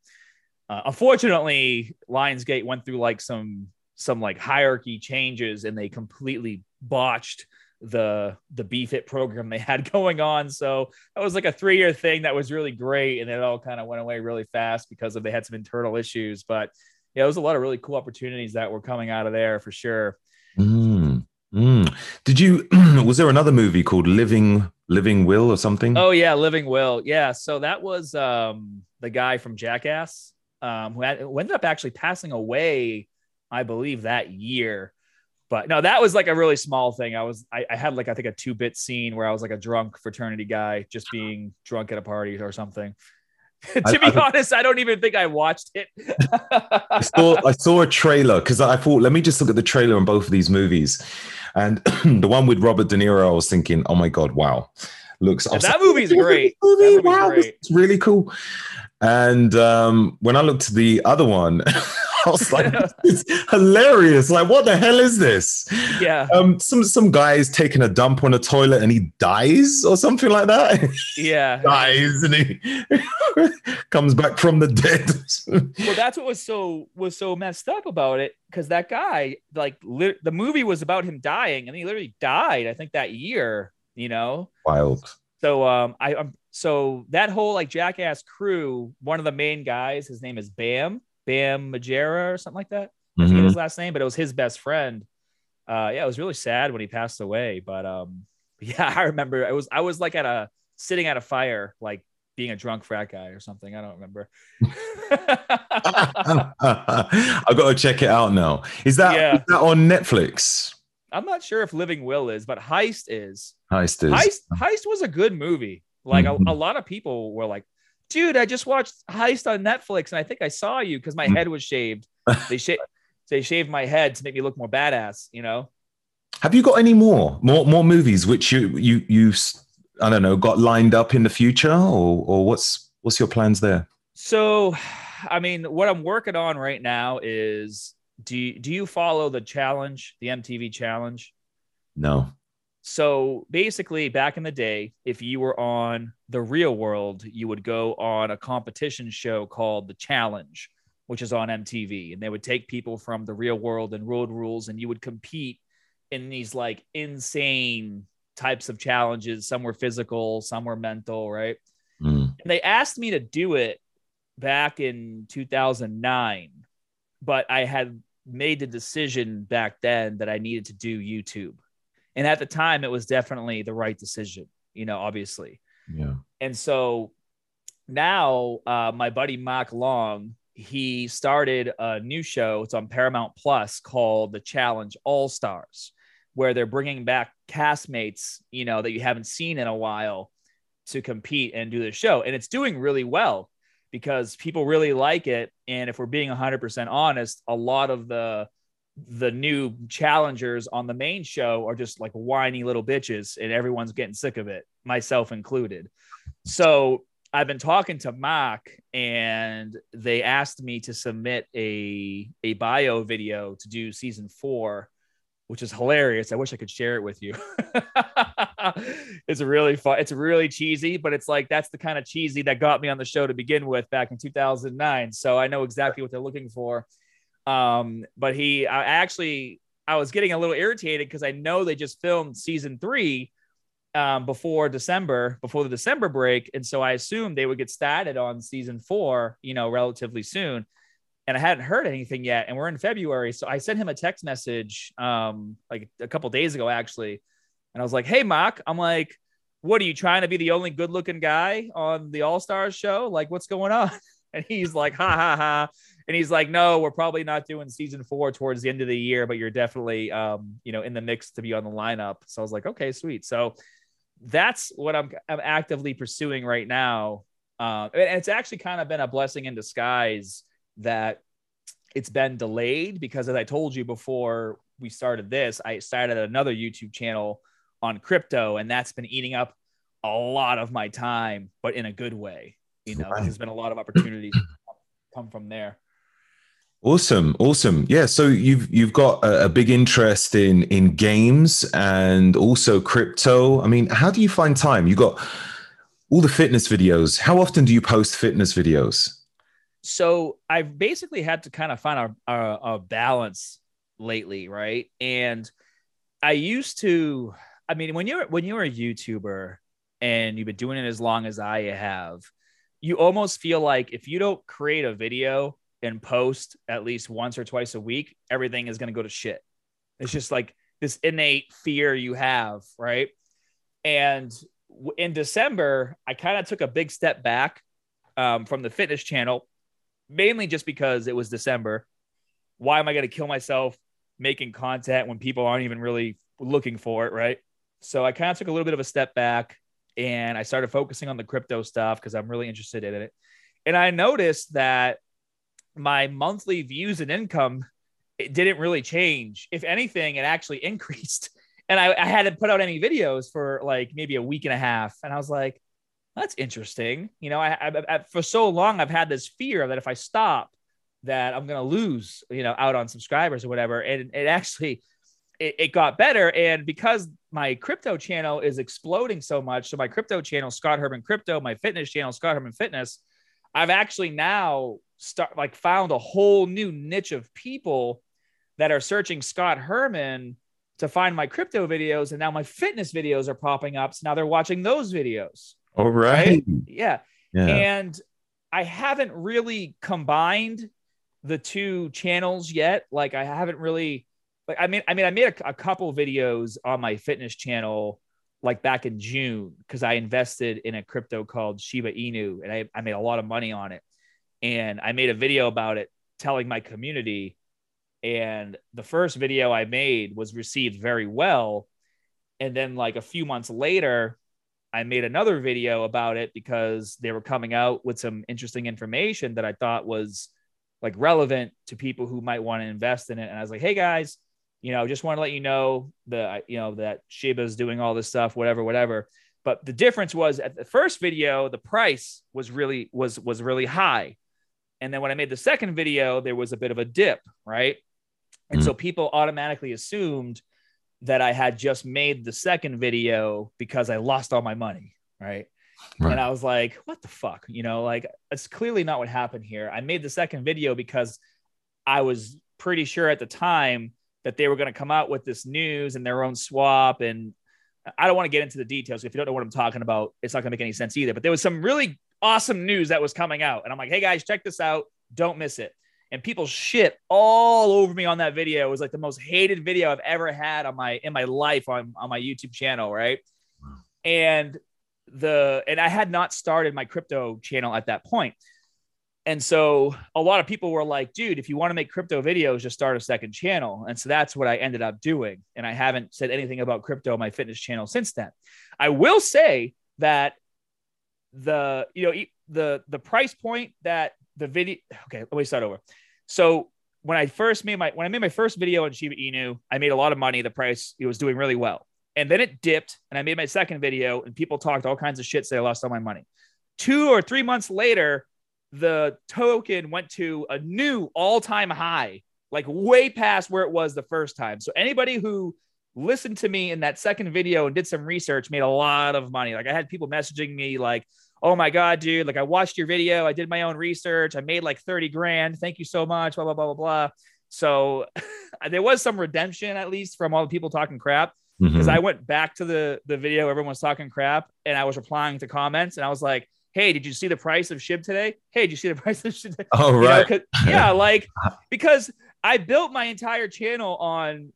Uh, unfortunately, Lionsgate went through like some some like hierarchy changes and they completely botched the the BeFit program they had going on. So that was like a three year thing that was really great, and it all kind of went away really fast because of they had some internal issues. But yeah, it was a lot of really cool opportunities that were coming out of there for sure. Mm, mm. Did you? Was there another movie called Living Living Will or something? Oh yeah, Living Will. Yeah, so that was um the guy from Jackass um who, had, who ended up actually passing away, I believe that year. But no, that was like a really small thing. I was I, I had like I think a two bit scene where I was like a drunk fraternity guy just being drunk at a party or something. To be I- honest, I don't even think I watched it. I saw I saw a trailer because I thought, let me just look at the trailer on both of these movies, and the one with Robert De Niro, I was thinking, oh my god, wow, looks. Was that movie's "Oh, great. movie, That movie's wow, great. it's really cool. And um, when I looked at the other one, I was like, it's hilarious. Like, what the hell is this? Yeah. Um, some some guy's taking a dump on a toilet and he dies or something like that. Yeah. dies and he comes back from the dead. well, that's what was so was so messed up about it because that guy, like, li- the movie was about him dying, and he literally died. I think that year. You know. Wild. So um, I um, so that whole like jackass crew, one of the main guys, his name is Bam Bam Margera or something like that. I forget Mhm. his last name, but it was his best friend. Uh, yeah, it was really sad when he passed away. But um, yeah, I remember I was I was like at a sitting at a fire, like being a drunk frat guy or something. I don't remember. I've got to check it out now. Is that, Yeah. is that on Netflix? I'm not sure if Living Will is, but Heist is. Heist is. Heist Heist was a good movie. Like Mhm. a, a lot of people were like, "Dude, I just watched Heist on Netflix, and I think I saw you because my Mhm. head was shaved. They shaved they shaved my head to make me look more badass." You know. Have you got any more more more movies which you you you I don't know got lined up in the future or or what's what's your plans there? So, I mean, what I'm working on right now is do you, do you follow the challenge, the MTV challenge? No. So basically, back in the day, if you were on the real world, you would go on a competition show called The Challenge, which is on MTV. And they would take people from the real world and road rules, and you would compete in these like insane types of challenges. Some were physical, some were mental, right? Mm. And they asked me to do it back in 2009, but I had made the decision back then that I needed to do YouTube. And at the time, it was definitely the right decision, you know, obviously. Yeah. And so now, uh, my buddy Mark Long, he started a new show. It's on Paramount Plus called The Challenge All Stars, where they're bringing back castmates, you know, that you haven't seen in a while to compete and do the show. And it's doing really well because people really like it. And if we're being 100% honest, a lot of the the new challengers on the main show are just like whiny little bitches and everyone's getting sick of it, myself included. So I've been talking to Mark and they asked me to submit a a bio video to do season four, which is hilarious. I wish I could share it with you. it's really fun. It's really cheesy, but it's like that's the kind of cheesy that got me on the show to begin with back in 2009. So I know exactly what they're looking for. Um, but he, I actually, I was getting a little irritated because I know they just filmed season three um, before December, before the December break, and so I assumed they would get started on season four, you know, relatively soon. And I hadn't heard anything yet, and we're in February, so I sent him a text message, um, like a couple days ago, actually, and I was like, "Hey, Mark, I'm like, what are you trying to be the only good-looking guy on the All Stars show? Like, what's going on?" And he's like, "Ha ha ha." And he's like, "No, we're probably not doing season four towards the end of the year, but you're definitely, um, you know, in the mix to be on the lineup." So I was like, "Okay, sweet." So that's what I'm I'm actively pursuing right now, uh, and it's actually kind of been a blessing in disguise that it's been delayed because, as I told you before we started this, I started another YouTube channel on crypto, and that's been eating up a lot of my time, but in a good way. You know, Right. there's been a lot of opportunities come from there. Awesome, awesome. Yeah, so you've you've got a, a big interest in in games and also crypto. I mean, how do you find time? You got all the fitness videos. How often do you post fitness videos? so I've basically had to kind of find a, a, a balance lately, right? And I used to, I mean, when you're when you're a YouTuber and you've been doing it as long as I have, you almost feel like if you don't create a video and post at least once or twice a week, everything is going to go to shit. It's just like this innate fear you have, right? And in December, I kind of took a big step back um, from the fitness channel mainly just because it was December. Why am I going to kill myself making content when people aren't even really looking for it? Right. So I kind of took a little bit of a step back and I started focusing on the crypto stuff because I'm really interested in it. And I noticed that my monthly views and income it didn't really change. If anything, it actually increased. And I, I hadn't put out any videos for like maybe a week and a half. And I was like, that's interesting. You know, I, I, I, for so long I've had this fear that if I stop, that I'm gonna lose, you know, out on subscribers or whatever. And it actually, it, it got better. And because my crypto channel is exploding so much, so my crypto channel, Scott Herman Crypto, my fitness channel, Scott Herman Fitness, I've actually now start like found a whole new niche of people that are searching Scott Herman to find my crypto videos, and now my fitness videos are popping up. So now they're watching those videos. All right. right? Yeah. yeah. And I haven't really combined the two channels yet. Like I haven't really like I mean I mean I made a, a couple videos on my fitness channel like back in June because I invested in a crypto called Shiba Inu and I, I made a lot of money on it. And I made a video about it telling my community. And the first video I made was received very well. And then, like a few months later, I made another video about it because they were coming out with some interesting information that I thought was like relevant to people who might want to invest in it. And I was like, hey guys, you know, just want to let you know that, you know, that Shiba is doing all this stuff, whatever, whatever. But the difference was at the first video, the price was really, was, was really high. And then when I made the second video, there was a bit of a dip, right? And mm-hmm. so people automatically assumed that I had just made the second video because I lost all my money, right? right? And I was like, what the fuck? You know, like it's clearly not what happened here. I made the second video because I was pretty sure at the time that they were going to come out with this news and their own swap. And I don't want to get into the details. If you don't know what I'm talking about, it's not going to make any sense either. But there was some really awesome news that was coming out. And I'm like, hey guys, check this out. Don't miss it. And people shit all over me on that video. It was like the most hated video I've ever had on my in my life on, on my YouTube channel, right? Wow. And the and I had not started my crypto channel at that point. And so a lot of people were like, dude, if you want to make crypto videos, just start a second channel. And so that's what I ended up doing. And I haven't said anything about crypto on my fitness channel since then. I will say that the, you know, the the price point that the video okay, let me start over. So when I first made my when I made my first video on Shiba Inu, I made a lot of money. The price it was doing really well. And then it dipped, and I made my second video, and people talked all kinds of shit, say I lost all my money. Two or three months later, the token went to a new all-time high, like way past where it was the first time. So anybody who listened to me in that second video and did some research made a lot of money. Like I had people messaging me like, "Oh my god, dude, like I watched your video, I did my own research, I made like 30 grand. Thank you so much, blah blah blah blah blah." So there was some redemption at least from all the people talking crap because mm-hmm. I went back to the the video everyone was talking crap and I was replying to comments and I was like, hey, did you see the price of SHIB today? Hey, did you see the price of SHIB today? Oh, right. Know, yeah, like because I built my entire channel on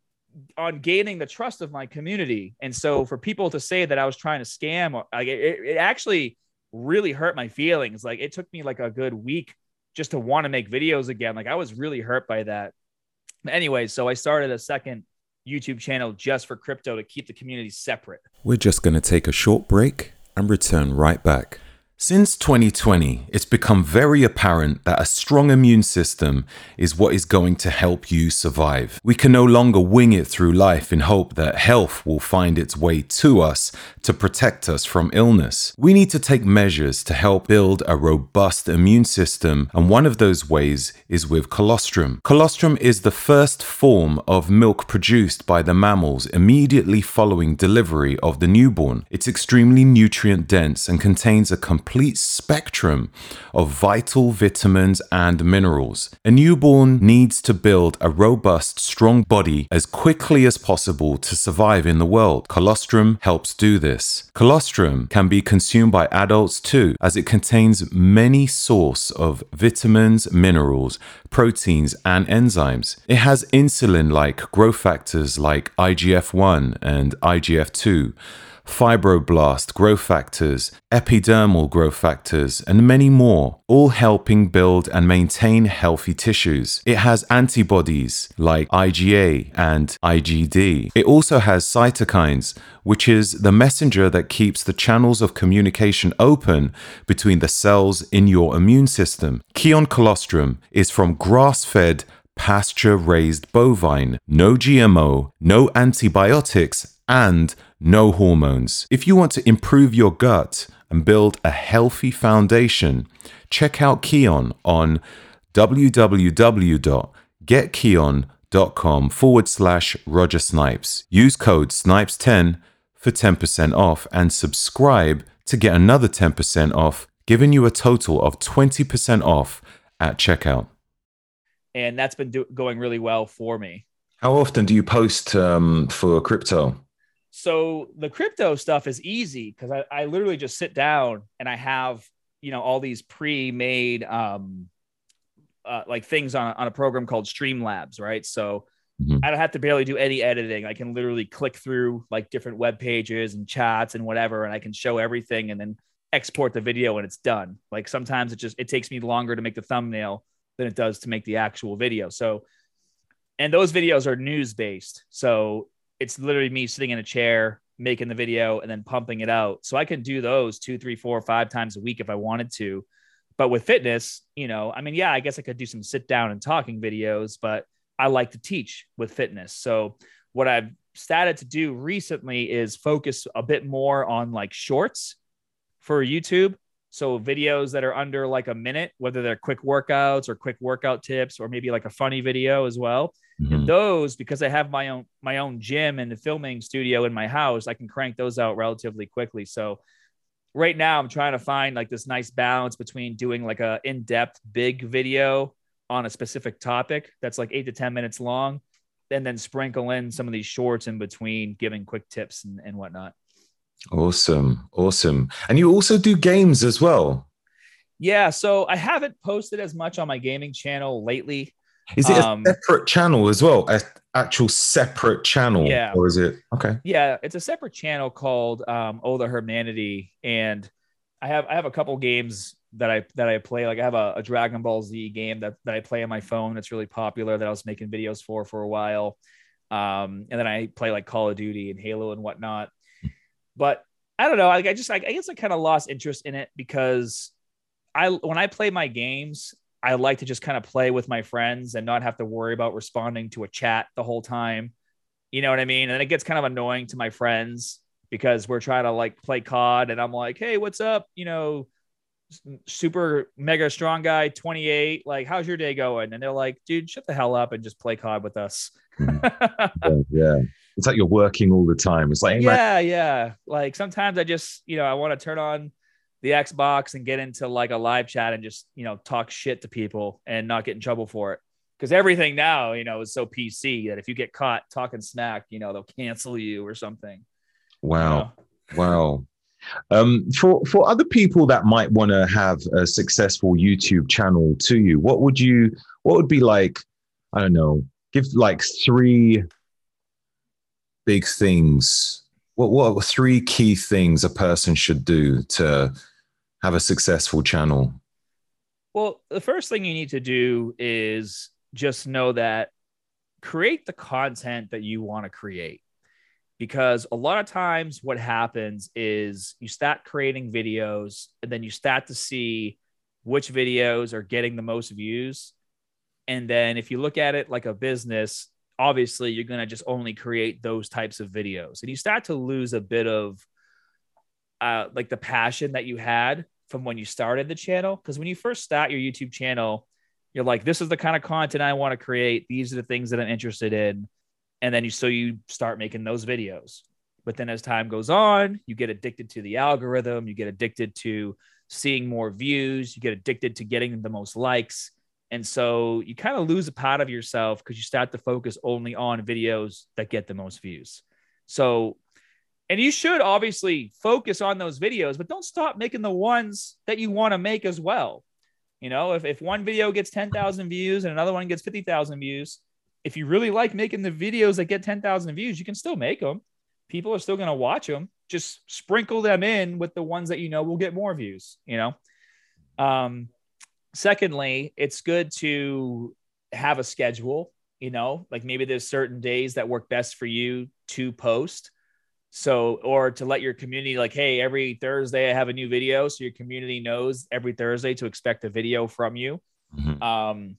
on gaining the trust of my community. And so for people to say that I was trying to scam, like it, it actually really hurt my feelings. Like it took me like a good week just to want to make videos again. Like I was really hurt by that. Anyway, so I started a second YouTube channel just for crypto to keep the community separate. We're just going to take a short break and return right back. Since 2020, it's become very apparent that a strong immune system is what is going to help you survive. We can no longer wing it through life in hope that health will find its way to us to protect us from illness. We need to take measures to help build a robust immune system, and one of those ways is with colostrum. Colostrum is the first form of milk produced by the mammals immediately following delivery of the newborn. It's extremely nutrient dense and contains a complete spectrum of vital vitamins and minerals. A newborn needs to build a robust, strong body as quickly as possible to survive in the world. Colostrum helps do this. Colostrum can be consumed by adults too, as it contains many source of vitamins, minerals, proteins, and enzymes. It has insulin-like growth factors like IGF-1 and IGF-2 fibroblast growth factors, epidermal growth factors, and many more, all helping build and maintain healthy tissues. It has antibodies like IgA and IgG. It also has cytokines, which is the messenger that keeps the channels of communication open between the cells in your immune system. Kion colostrum is from grass fed, pasture raised bovine, no GMO, no antibiotics, and no hormones. If you want to improve your gut, and build a healthy foundation, check out Kion on www.getkion.com forward slash Roger Snipes. Use code SNIPES10 for 10% off and subscribe to get another 10% off, giving you a total of 20% off at checkout. And that's been do- going really well for me. How often do you post um, for crypto? So the crypto stuff is easy because I, I literally just sit down and I have, you know, all these pre-made um, uh, like things on, on a program called Streamlabs, right? So mm-hmm. I don't have to barely do any editing. I can literally click through like different web pages and chats and whatever, and I can show everything and then export the video and it's done. Like sometimes it just it takes me longer to make the thumbnail than it does to make the actual video. So and those videos are news based. So it's literally me sitting in a chair making the video and then pumping it out. So I can do those two, three, four, five times a week if I wanted to. But with fitness, you know, I mean, yeah, I guess I could do some sit down and talking videos, but I like to teach with fitness. So what I've started to do recently is focus a bit more on like shorts for YouTube. So videos that are under like a minute, whether they're quick workouts or quick workout tips, or maybe like a funny video as well. Mm-hmm. And those, because I have my own my own gym and the filming studio in my house, I can crank those out relatively quickly. So right now I'm trying to find like this nice balance between doing like a in-depth big video on a specific topic that's like eight to 10 minutes long, and then sprinkle in some of these shorts in between, giving quick tips and, and whatnot. Awesome. Awesome. And you also do games as well. Yeah. So I haven't posted as much on my gaming channel lately. Is it um, a separate channel as well? A actual separate channel? Yeah. Or is it okay? Yeah, it's a separate channel called um Oh the Hermanity. And I have I have a couple games that I that I play. Like I have a, a Dragon Ball Z game that, that I play on my phone that's really popular that I was making videos for for a while. Um, and then I play like Call of Duty and Halo and whatnot. But I don't know. I, I just I, I guess I kind of lost interest in it because I when I play my games, I like to just kind of play with my friends and not have to worry about responding to a chat the whole time. You know what I mean? And it gets kind of annoying to my friends because we're trying to like play COD and I'm like, hey, what's up? You know, super mega strong guy, 28. Like, how's your day going? And they're like, dude, shut the hell up and just play COD with us. Hmm. yeah, yeah, It's like you're working all the time. It's like, yeah, yeah. Like sometimes I just, you know, I want to turn on the Xbox and get into like a live chat and just, you know, talk shit to people and not get in trouble for it. Because everything now, you know, is so PC that if you get caught talking smack, you know, they'll cancel you or something. Wow. You know? Wow. Um, for for other people that might want to have a successful YouTube channel to you, what would you what would be like? I don't know. Give like three big things. What what three key things a person should do to have a successful channel? Well, the first thing you need to do is just know that create the content that you want to create. Because a lot of times what happens is you start creating videos and then you start to see which videos are getting the most views. And then if you look at it like a business obviously you're going to just only create those types of videos. And you start to lose a bit of uh, like the passion that you had from when you started the channel? Because when you first start your youtube channel you're like this is the kind of content i want to create. These are the things that i'm interested in. And then you so you start making those videos. But then as time goes on you get addicted to the algorithm. You get addicted to seeing more views. You get addicted to getting the most likes. And so you kind of lose a part of yourself because you start to focus only on videos that get the most views. So and you should obviously focus on those videos but don't stop making the ones that you want to make as well you know if, if one video gets 10,000 views and another one gets 50,000 views if you really like making the videos that get 10,000 views, you can still make them. People are still going to watch them. Just sprinkle them in with the ones that you know will get more views, you know? Um, secondly, it's good to have a schedule, you know, like maybe there's certain days that work best for you to post. So, or to let your community, like, hey, every Thursday I have a new video. So your community knows every Thursday to expect a video from you. Mm-hmm. Um,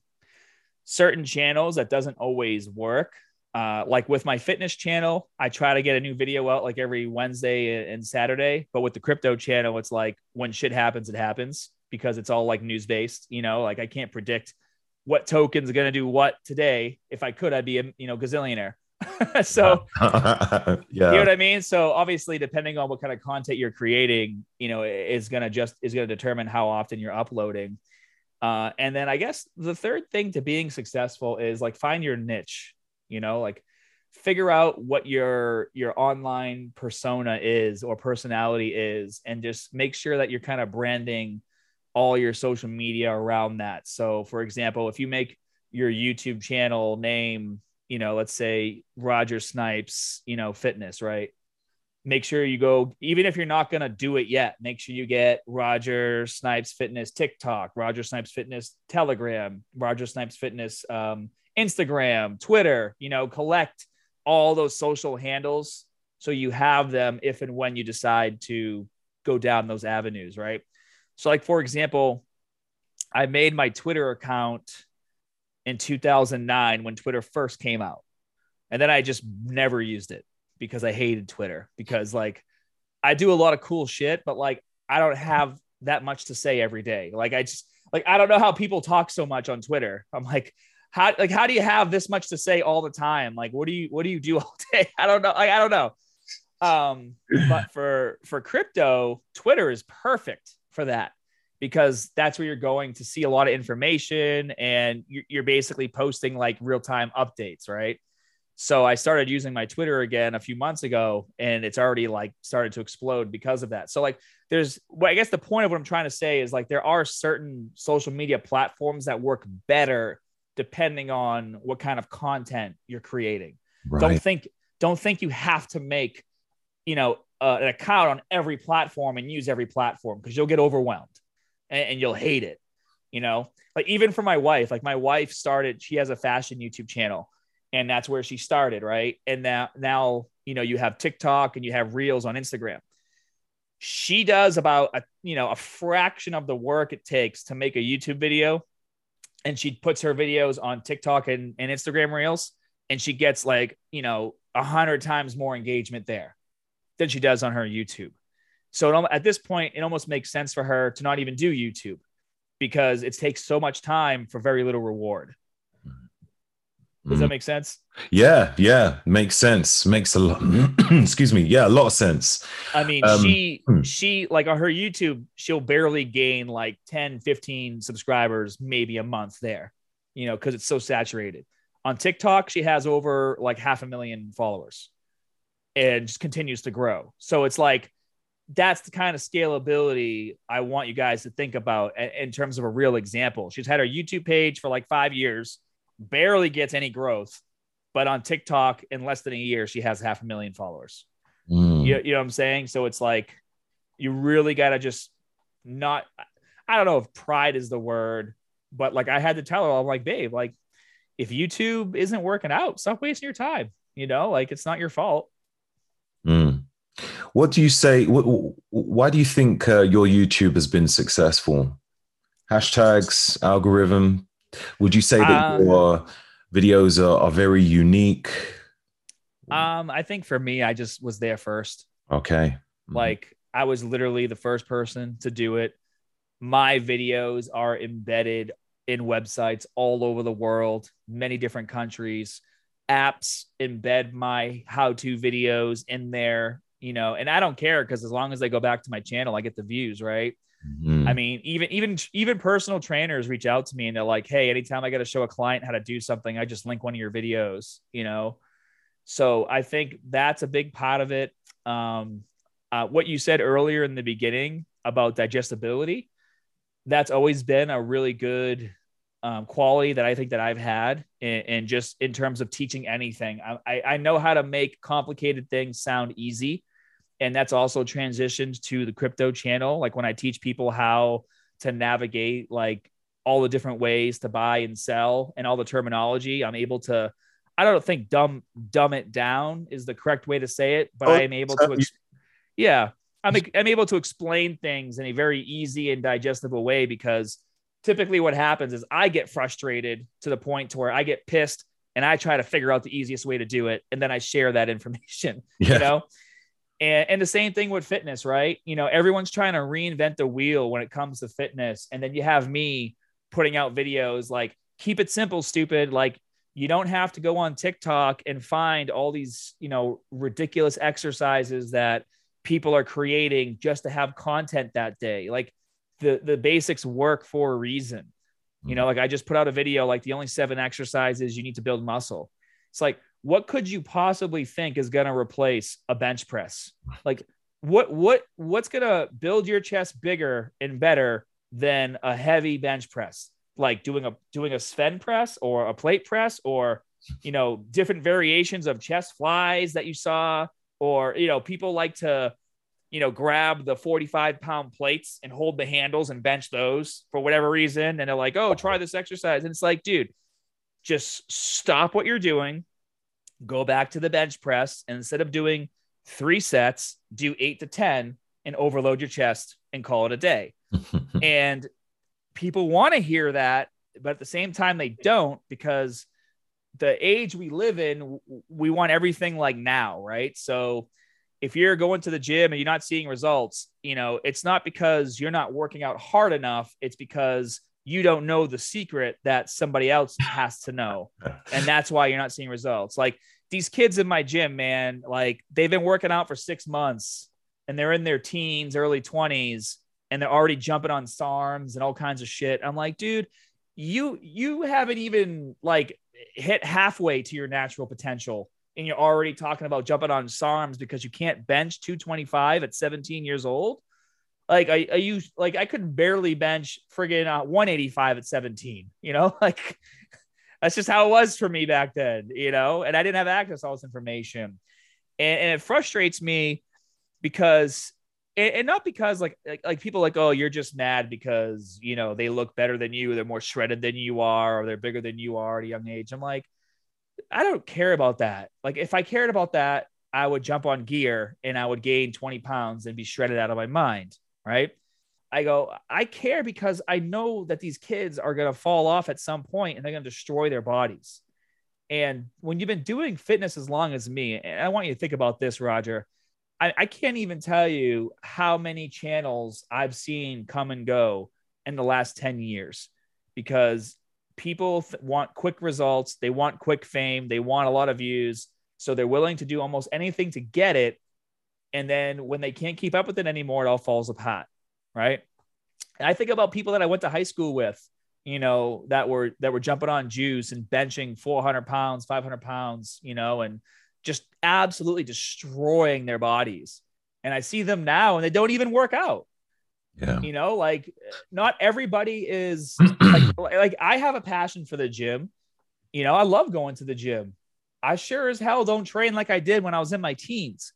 certain channels that doesn't always work uh, like with my fitness channel, I try to get a new video out like every Wednesday and Saturday. But with the crypto channel, it's like when shit happens, it happens because it's all like news based. You know, like I can't predict what token's going to do what today. If I could, I'd be a you know gazillionaire. so yeah, you know what I mean. So obviously, depending on what kind of content you're creating, you know, is going to just is going to determine how often you're uploading. Uh, and then I guess the third thing to being successful is like find your niche you know like figure out what your your online persona is or personality is and just make sure that you're kind of branding all your social media around that so for example if you make your youtube channel name you know let's say roger snipes you know fitness right make sure you go even if you're not going to do it yet make sure you get roger snipes fitness tiktok roger snipes fitness telegram roger snipes fitness um, Instagram, Twitter, you know, collect all those social handles so you have them if and when you decide to go down those avenues, right? So, like, for example, I made my Twitter account in 2009 when Twitter first came out. And then I just never used it because I hated Twitter because, like, I do a lot of cool shit, but like, I don't have that much to say every day. Like, I just, like, I don't know how people talk so much on Twitter. I'm like, how like how do you have this much to say all the time? Like what do you what do you do all day? I don't know. Like I don't know. Um, but for for crypto, Twitter is perfect for that because that's where you're going to see a lot of information and you're basically posting like real time updates, right? So I started using my Twitter again a few months ago and it's already like started to explode because of that. So like there's well, I guess the point of what I'm trying to say is like there are certain social media platforms that work better depending on what kind of content you're creating. Right. Don't think don't think you have to make, you know, uh, an account on every platform and use every platform because you'll get overwhelmed and, and you'll hate it. You know, like even for my wife, like my wife started, she has a fashion YouTube channel and that's where she started, right? And now now you know you have TikTok and you have Reels on Instagram. She does about a you know a fraction of the work it takes to make a YouTube video and she puts her videos on TikTok and, and Instagram Reels, and she gets like, you know, a hundred times more engagement there than she does on her YouTube. So it, at this point, it almost makes sense for her to not even do YouTube because it takes so much time for very little reward. Does mm. that make sense? Yeah, yeah, makes sense. Makes a lot. excuse me. Yeah, a lot of sense. I mean, um, she hmm. she like on her YouTube, she'll barely gain like 10, 15 subscribers maybe a month there. You know, cuz it's so saturated. On TikTok, she has over like half a million followers and just continues to grow. So it's like that's the kind of scalability I want you guys to think about in terms of a real example. She's had her YouTube page for like 5 years barely gets any growth, but on TikTok, in less than a year, she has half a million followers. Mm. You, you know what I'm saying? So it's like you really got to just not, I don't know if pride is the word, but like I had to tell her, I'm like, babe, like if YouTube isn't working out, stop wasting your time. You know, like it's not your fault. What do you say? Why do you think uh, your YouTube has been successful? Hashtags, algorithm, would you say that um, your videos are, are very unique? Um, I think for me, I just was there first. Okay. Mm-hmm. Like I was literally the first person to do it. My videos are embedded in websites all over the world, many different countries. Apps embed my how-to videos in there, you know, and I don't care because as long as they go back to my channel, I get the views, right? Mm-hmm. I mean, even even even personal trainers reach out to me and they're like, "Hey, anytime I got to show a client how to do something, I just link one of your videos." You know, so I think that's a big part of it. Um, uh, what you said earlier in the beginning about digestibility, that's always been a really good um, quality that I think that I've had, and just in terms of teaching anything. I, I know how to make complicated things sound easy and that's also transitioned to the crypto channel like when i teach people how to navigate like all the different ways to buy and sell and all the terminology i'm able to i don't think dumb dumb it down is the correct way to say it but oh, i am able to ex- yeah I'm, I'm able to explain things in a very easy and digestible way because typically what happens is i get frustrated to the point to where i get pissed and I try to figure out the easiest way to do it. And then I share that information, Yeah. you know? And, and the same thing with fitness, right? You know, everyone's trying to reinvent the wheel when it comes to fitness. And then you have me putting out videos like, keep it simple, stupid. Like, you don't have to go on TikTok and find all these, you know, ridiculous exercises that people are creating just to have content that day. Like, the, the basics work for a reason. You know, mm-hmm. like I just put out a video like the only seven exercises you need to build muscle. It's like, what could you possibly think is going to replace a bench press? Like, what what what's going to build your chest bigger and better than a heavy bench press? Like doing a doing a Svend press or a plate press or you know different variations of chest flies that you saw or you know people like to you know, grab the 45 pound plates and hold the handles and bench those for whatever reason. And they're like, oh, try this exercise. And it's like, dude, just stop what you're doing, go back to the bench press. And instead of doing three sets, do eight to 10 and overload your chest and call it a day. and people want to hear that, but at the same time, they don't because the age we live in, we want everything like now, right? So, if you're going to the gym and you're not seeing results, you know, it's not because you're not working out hard enough. It's because you don't know the secret that somebody else has to know. And that's why you're not seeing results. Like these kids in my gym, man, like they've been working out for six months and they're in their teens, early 20s, and they're already jumping on SARMs and all kinds of shit. I'm like, dude, you you haven't even like hit halfway to your natural potential and you're already talking about jumping on SARMs because you can't bench 225 at 17 years old. Like, I, are you like, I could barely bench friggin' uh, 185 at 17, you know, like that's just how it was for me back then, you know, and I didn't have access to all this information. And, and it frustrates me because, and not because like, like, like people like, oh, you're just mad because, you know, they look better than you, they're more shredded than you are, or they're bigger than you are at a young age. I'm like, I don't care about that. Like if I cared about that, I would jump on gear and I would gain 20 pounds and be shredded out of my mind. Right. I go, I care because I know that these kids are going to fall off at some point and they're going to destroy their bodies. And when you've been doing fitness as long as me, and I want you to think about this, Roger, I, I can't even tell you how many channels I've seen come and go in the last 10 years because people th- want quick results, they want quick fame, they want a lot of views, so they're willing to do almost anything to get it. And then when they can't keep up with it anymore, it all falls apart, right? And I think about people that I went to high school with, you know, that were that were jumping on juice and benching 400 pounds, 500 pounds, you know, and just absolutely destroying their bodies. And I see them now, and they don't even work out. Yeah. You know, like not everybody is like, like I have a passion for the gym. You know, I love going to the gym. I sure as hell don't train like I did when I was in my teens.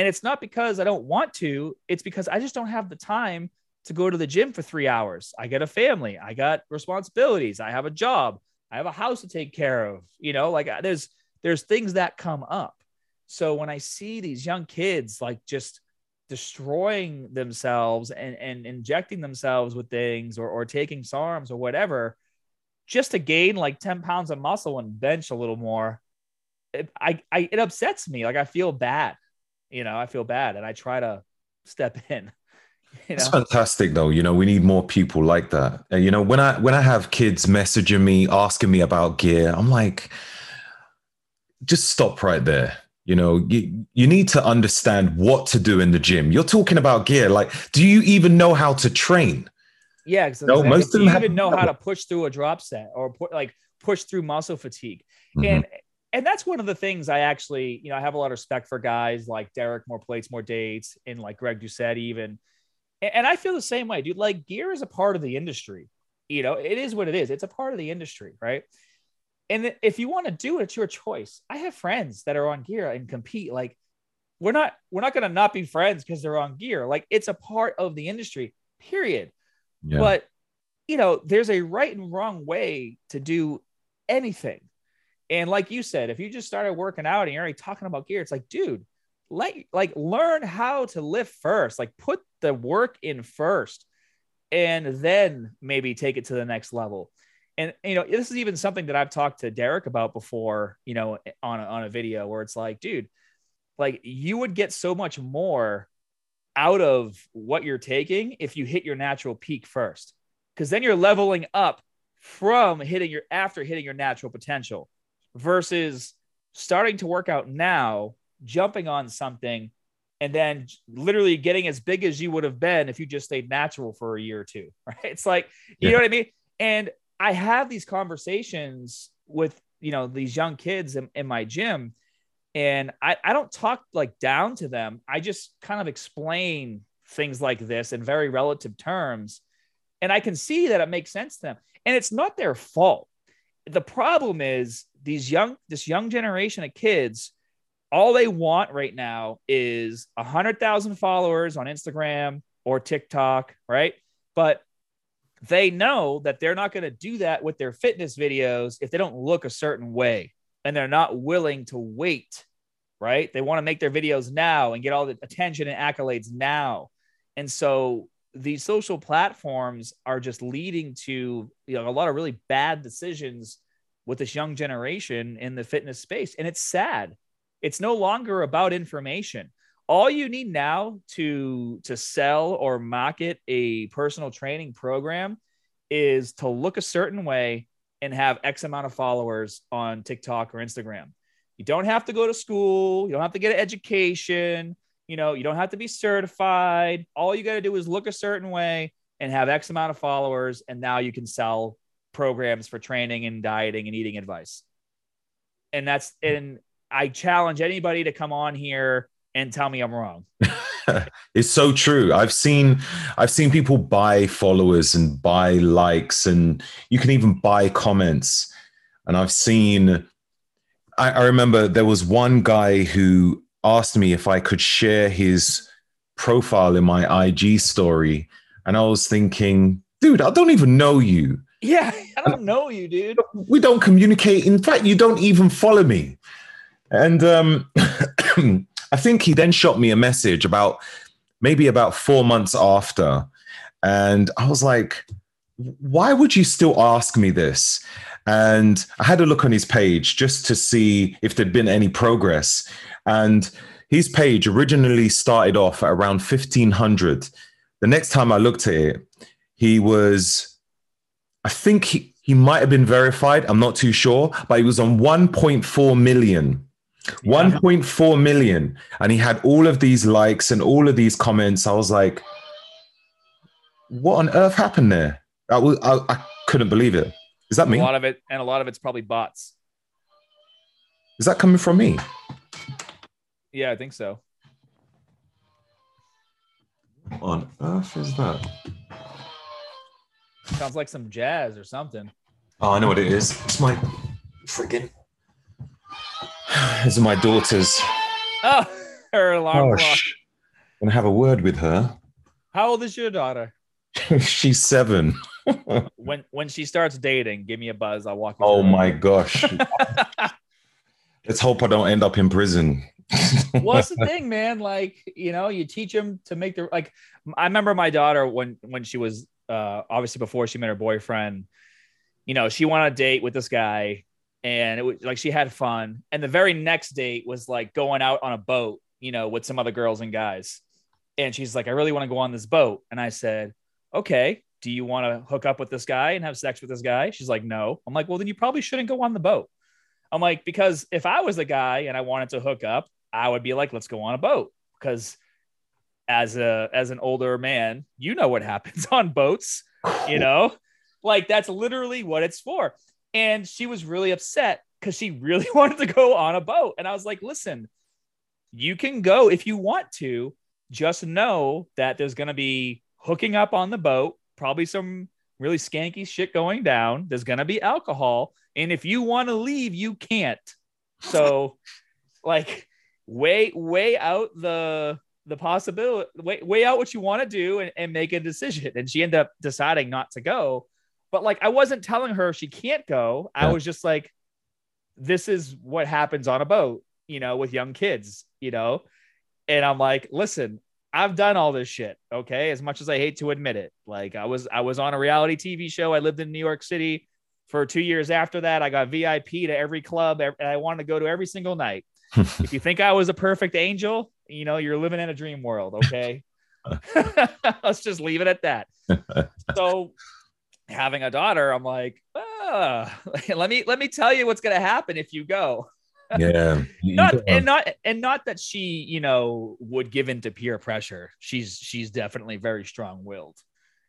And it's not because I don't want to, it's because I just don't have the time to go to the gym for three hours. I got a family, I got responsibilities, I have a job, I have a house to take care of. You know, like uh, there's there's things that come up. So when I see these young kids like just destroying themselves and, and injecting themselves with things or, or taking SARMs or whatever, just to gain like 10 pounds of muscle and bench a little more, it, I, I, it upsets me. Like I feel bad, you know, I feel bad and I try to step in. You It's know? fantastic though. You know, we need more people like that. And you know, when I when I have kids messaging me, asking me about gear, I'm like, just stop right there. You know, you, you need to understand what to do in the gym. You're talking about gear. Like, do you even know how to train? Yeah, because No, most of them even know how to push through a drop set or like push through muscle fatigue. Mhm. And and that's one of the things I actually, you know, I have a lot of respect for guys like Derek, more plates, more dates, and like Greg Doucette even. And, and I feel the same way, dude. Like gear is a part of the industry. You know, it is what it is. It's a part of the industry, right? And if you want to do it, it's your choice. I have friends that are on gear and compete. Like, we're not we're not gonna not be friends because they're on gear. Like, it's a part of the industry. Period. Yeah. But you know, there's a right and wrong way to do anything. And like you said, if you just started working out and you're already talking about gear, it's like, dude, let like learn how to lift first. Like put the work in first and then maybe take it to the next level. And you know, this is even something that I've talked to Derek about before, you know, on a, on a video where it's like, dude, like you would get so much more out of what you're taking if you hit your natural peak first. Cuz then you're leveling up from hitting your after hitting your natural potential versus starting to work out now, jumping on something and then literally getting as big as you would have been if you just stayed natural for a year or two. Right. It's like, you yeah. know what I mean? And I have these conversations with, you know, these young kids in, in my gym. And I, I don't talk like down to them. I just kind of explain things like this in very relative terms. And I can see that it makes sense to them. And it's not their fault. The problem is these young, this young generation of kids all they want right now is a hundred thousand followers on Instagram or TikTok, right? But they know that they're not going to do that with their fitness videos if they don't look a certain way and they're not willing to wait, right? They want to make their videos now and get all the attention and accolades now. And so these social platforms are just leading to you know a lot of really bad decisions with this young generation in the fitness space and it's sad it's no longer about information. All you need now to to sell or market a personal training program is to look a certain way and have X amount of followers on TikTok or Instagram. You don't have to go to school, you don't have to get an education, you know, you don't have to be certified. All you got to do is look a certain way and have X amount of followers and now you can sell programs for training and dieting and eating advice. And that's and I challenge anybody to come on here and tell me I'm wrong. it's so true. I've seen I've seen people buy followers and buy likes and you can even buy comments. And I've seen I, I remember there was one guy who asked me if I could share his profile in my IG story. And I was thinking, dude, I don't even know you. Yeah, I don't know you, dude. We don't communicate. In fact, you don't even follow me. And um, I think he then shot me a message about maybe about four months after. And I was like, why would you still ask me this? And I had a look on his page just to see if there'd been any progress. And his page originally started off at around 1500. The next time I looked at it, he was, I think he, he might have been verified. I'm not too sure, but he was on 1.4 million. Yeah. 1.4 million. And he had all of these likes and all of these comments. I was like, what on earth happened there? I, was, I, I couldn't believe it. Is that me? A lot of it, and a lot of it's probably bots. Is that coming from me? Yeah, I think so. What on earth is that? Sounds like some jazz or something. Oh, I know what it is. It's my freaking these are my daughters. Oh, her alarm Gosh. clock. I'm gonna have a word with her. How old is your daughter? She's seven. when when she starts dating, give me a buzz. I'll walk. oh my gosh. Let's hope I don't end up in prison. What's the thing, man? Like, you know, you teach them to make the like. I remember my daughter when when she was uh, obviously before she met her boyfriend. You know, she went on a date with this guy and it was like she had fun. And the very next date was like going out on a boat, you know, with some other girls and guys. And she's like, I really want to go on this boat. And I said, Okay, do you want to hook up with this guy and have sex with this guy? She's like, No. I'm like, Well, then you probably shouldn't go on the boat. I'm like, Because if I was the guy and I wanted to hook up, I would be like, Let's go on a boat. Because as a as an older man, you know what happens on boats, you know? Like that's literally what it's for. And she was really upset because she really wanted to go on a boat. And I was like, listen, you can go if you want to. Just know that there's going to be hooking up on the boat, probably some really skanky shit going down. There's going to be alcohol. And if you want to leave, you can't. So, like, weigh, weigh out the, the possibility, weigh, weigh out what you want to do and, and make a decision. And she ended up deciding not to go. But like, I wasn't telling her she can't go. I was just like, this is what happens on a boat, you know, with young kids, you know? And I'm like, listen, I've done all this shit. Okay. As much as I hate to admit it, like I was, I was on a reality TV show. I lived in New York City For two years after that, I got VIP to every club, and I wanted to go to every single night. if you think I was a perfect angel, you know, you're living in a dream world. Okay. Let's just leave it at that. so having a daughter, I'm like, ah, let me let me tell you what's gonna happen if you go. Yeah. not and not and not that she, you know, would give in to peer pressure. She's she's definitely very strong willed,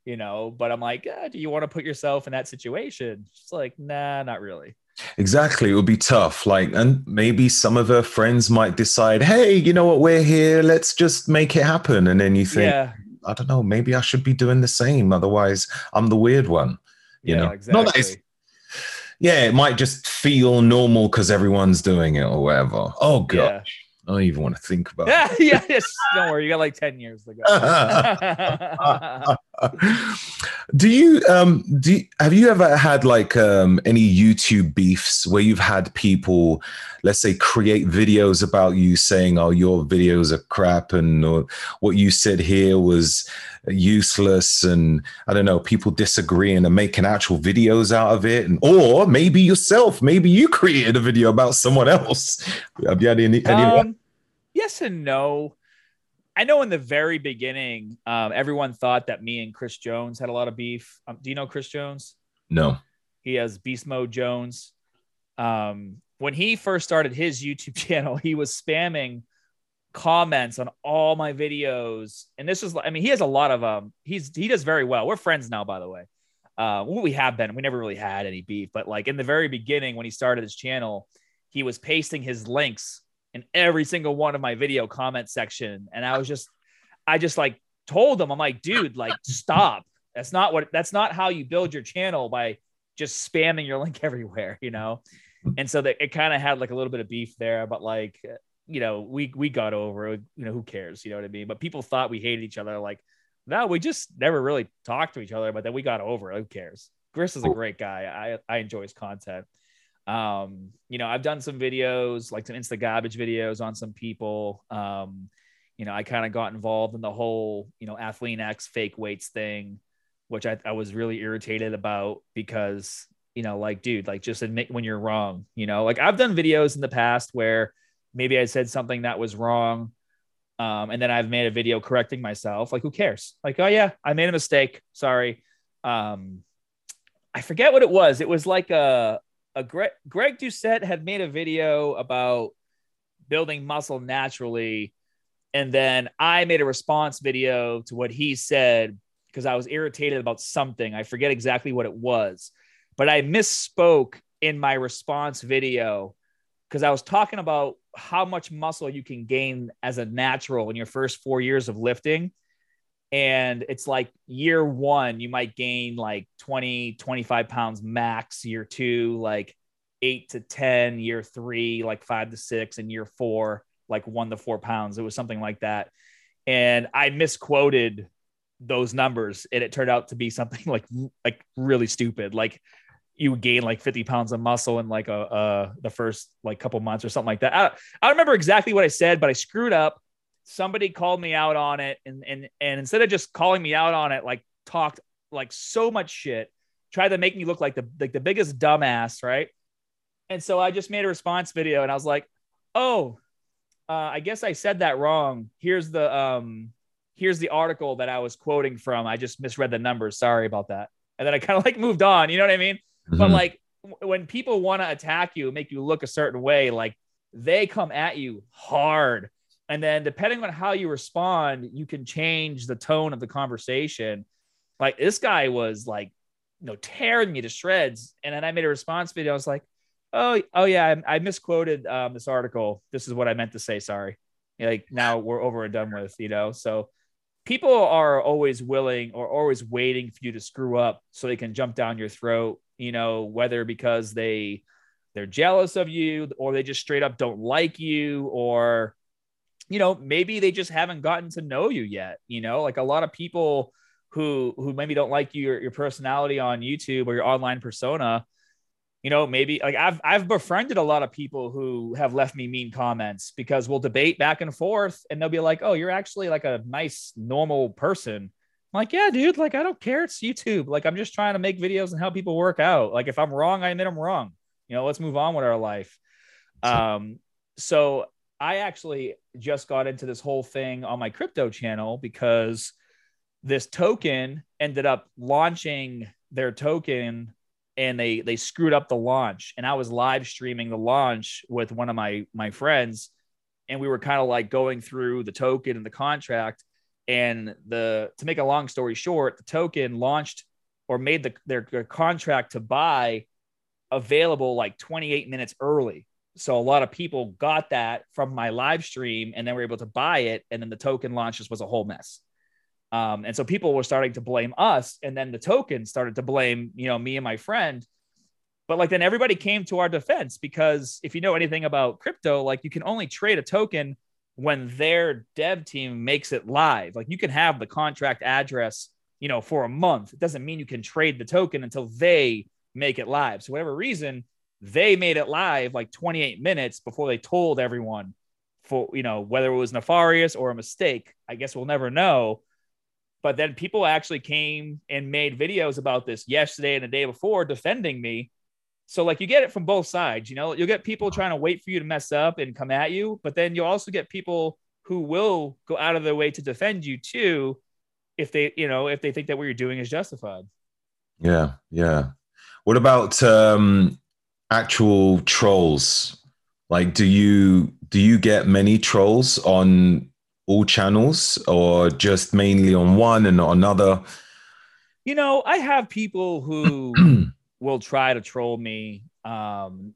you know. But I'm like, ah, do you want to put yourself in that situation? She's like, nah, not really. Exactly. It would be tough. Like, and maybe some of her friends might decide, hey, you know what, we're here. Let's just make it happen. And then you think, yeah. I don't know, maybe I should be doing the same. Otherwise, I'm the weird one. You yeah, know, exactly. not that it's, yeah, it might just feel normal because everyone's doing it or whatever. Oh gosh. I don't even want to think about yeah, yeah, yes. Don't worry, you got like 10 years to go. do you um do you, have you ever had like um any YouTube beefs where you've had people, let's say, create videos about you saying, Oh, your videos are crap and or what you said here was useless and I don't know, people disagreeing and making actual videos out of it. And or maybe yourself, maybe you created a video about someone else. Have you had any, any um, yes and no. I know in the very beginning, um, everyone thought that me and Chris Jones had a lot of beef. Um, do you know Chris Jones? No. He has Beast Mode Jones. Um, when he first started his YouTube channel, he was spamming comments on all my videos. And this was, I mean, he has a lot of, um, he's, he does very well. We're friends now, by the way. Uh, we have been, we never really had any beef, but like in the very beginning, when he started his channel, he was pasting his links in every single one of my video comment section. And I was just, I just like told them, I'm like, dude, like stop. That's not what, that's not how you build your channel by just spamming your link everywhere, you know? And so that it kind of had like a little bit of beef there, but like you know, we we got over it. You know, who cares? You know what I mean? But people thought we hated each other. Like, no, we just never really talked to each other. But then we got over it. Who cares? Chris is a great guy. I I enjoy his content. Um, you know, I've done some videos, like some Insta garbage videos on some people. Um, you know, I kind of got involved in the whole, you know, Athlean X fake weights thing, which I, I was really irritated about because, you know, like, dude, like just admit when you're wrong, you know, like I've done videos in the past where maybe I said something that was wrong. Um, and then I've made a video correcting myself. Like, who cares? Like, oh yeah, I made a mistake. Sorry. Um, I forget what it was. It was like a a Greg, Greg Doucette had made a video about building muscle naturally, and then I made a response video to what he said because I was irritated about something. I forget exactly what it was, but I misspoke in my response video because I was talking about how much muscle you can gain as a natural in your first four years of lifting. And it's like year one, you might gain like 20, 25 pounds max. Year two, like eight to 10. Year three, like five to six. And year four, like one to four pounds. It was something like that. And I misquoted those numbers and it turned out to be something like like really stupid like you gain like 50 pounds of muscle in like a uh the first like couple months or something like that. I, I remember exactly what I said, but I screwed up. Somebody called me out on it, and and and instead of just calling me out on it, like talked like so much shit, tried to make me look like the like the biggest dumbass, right? And so I just made a response video, and I was like, "Oh, uh, I guess I said that wrong. Here's the um, here's the article that I was quoting from. I just misread the numbers. Sorry about that." And then I kind of like moved on. You know what I mean? Mm-hmm. But like when people want to attack you, make you look a certain way, like they come at you hard. And then depending on how you respond, you can change the tone of the conversation. Like this guy was like, you know, tearing me to shreds. And then I made a response video. I was like, oh, oh yeah, I, I misquoted um, this article. This is what I meant to say. Sorry. Like now we're over and done with, you know? So people are always willing or always waiting for you to screw up so they can jump down your throat you know, whether because they they're jealous of you or they just straight up don't like you or you know, maybe they just haven't gotten to know you yet, you know? Like a lot of people who who maybe don't like your your personality on YouTube or your online persona, you know, maybe like I've I've befriended a lot of people who have left me mean comments because we'll debate back and forth and they'll be like, "Oh, you're actually like a nice normal person." I'm like, yeah, dude, like I don't care. It's YouTube. Like I'm just trying to make videos and help people work out. Like if I'm wrong, I admit I'm wrong. You know, let's move on with our life. Um, so I actually just got into this whole thing on my crypto channel because this token ended up launching their token and they they screwed up the launch. And I was live streaming the launch with one of my my friends and we were kind of like going through the token and the contract. And the to make a long story short the token launched or made the their, their contract to buy available like 28 minutes early so a lot of people got that from my live stream and then were able to buy it. And then the token launch just was a whole mess. Um, and so people were starting to blame us. And then the token started to blame you know me and my friend. But like then everybody came to our defense because if you know anything about crypto like you can only trade a token when their dev team makes it live. Like you can have the contract address you know for a month. It doesn't mean you can trade the token until they make it live. So whatever reason they made it live like 28 minutes before they told everyone for you know whether it was nefarious or a mistake. I guess we'll never know. But then people actually came and made videos about this yesterday and the day before defending me. So like you get it from both sides you know? You'll get people trying to wait for you to mess up and come at you but then you'll also get people who will go out of their way to defend you too if they you know if they think that what you're doing is justified. Yeah yeah. What about um actual trolls? Like do you do you get many trolls on all channels or just mainly on one and not another? You know i have people who will try to troll me um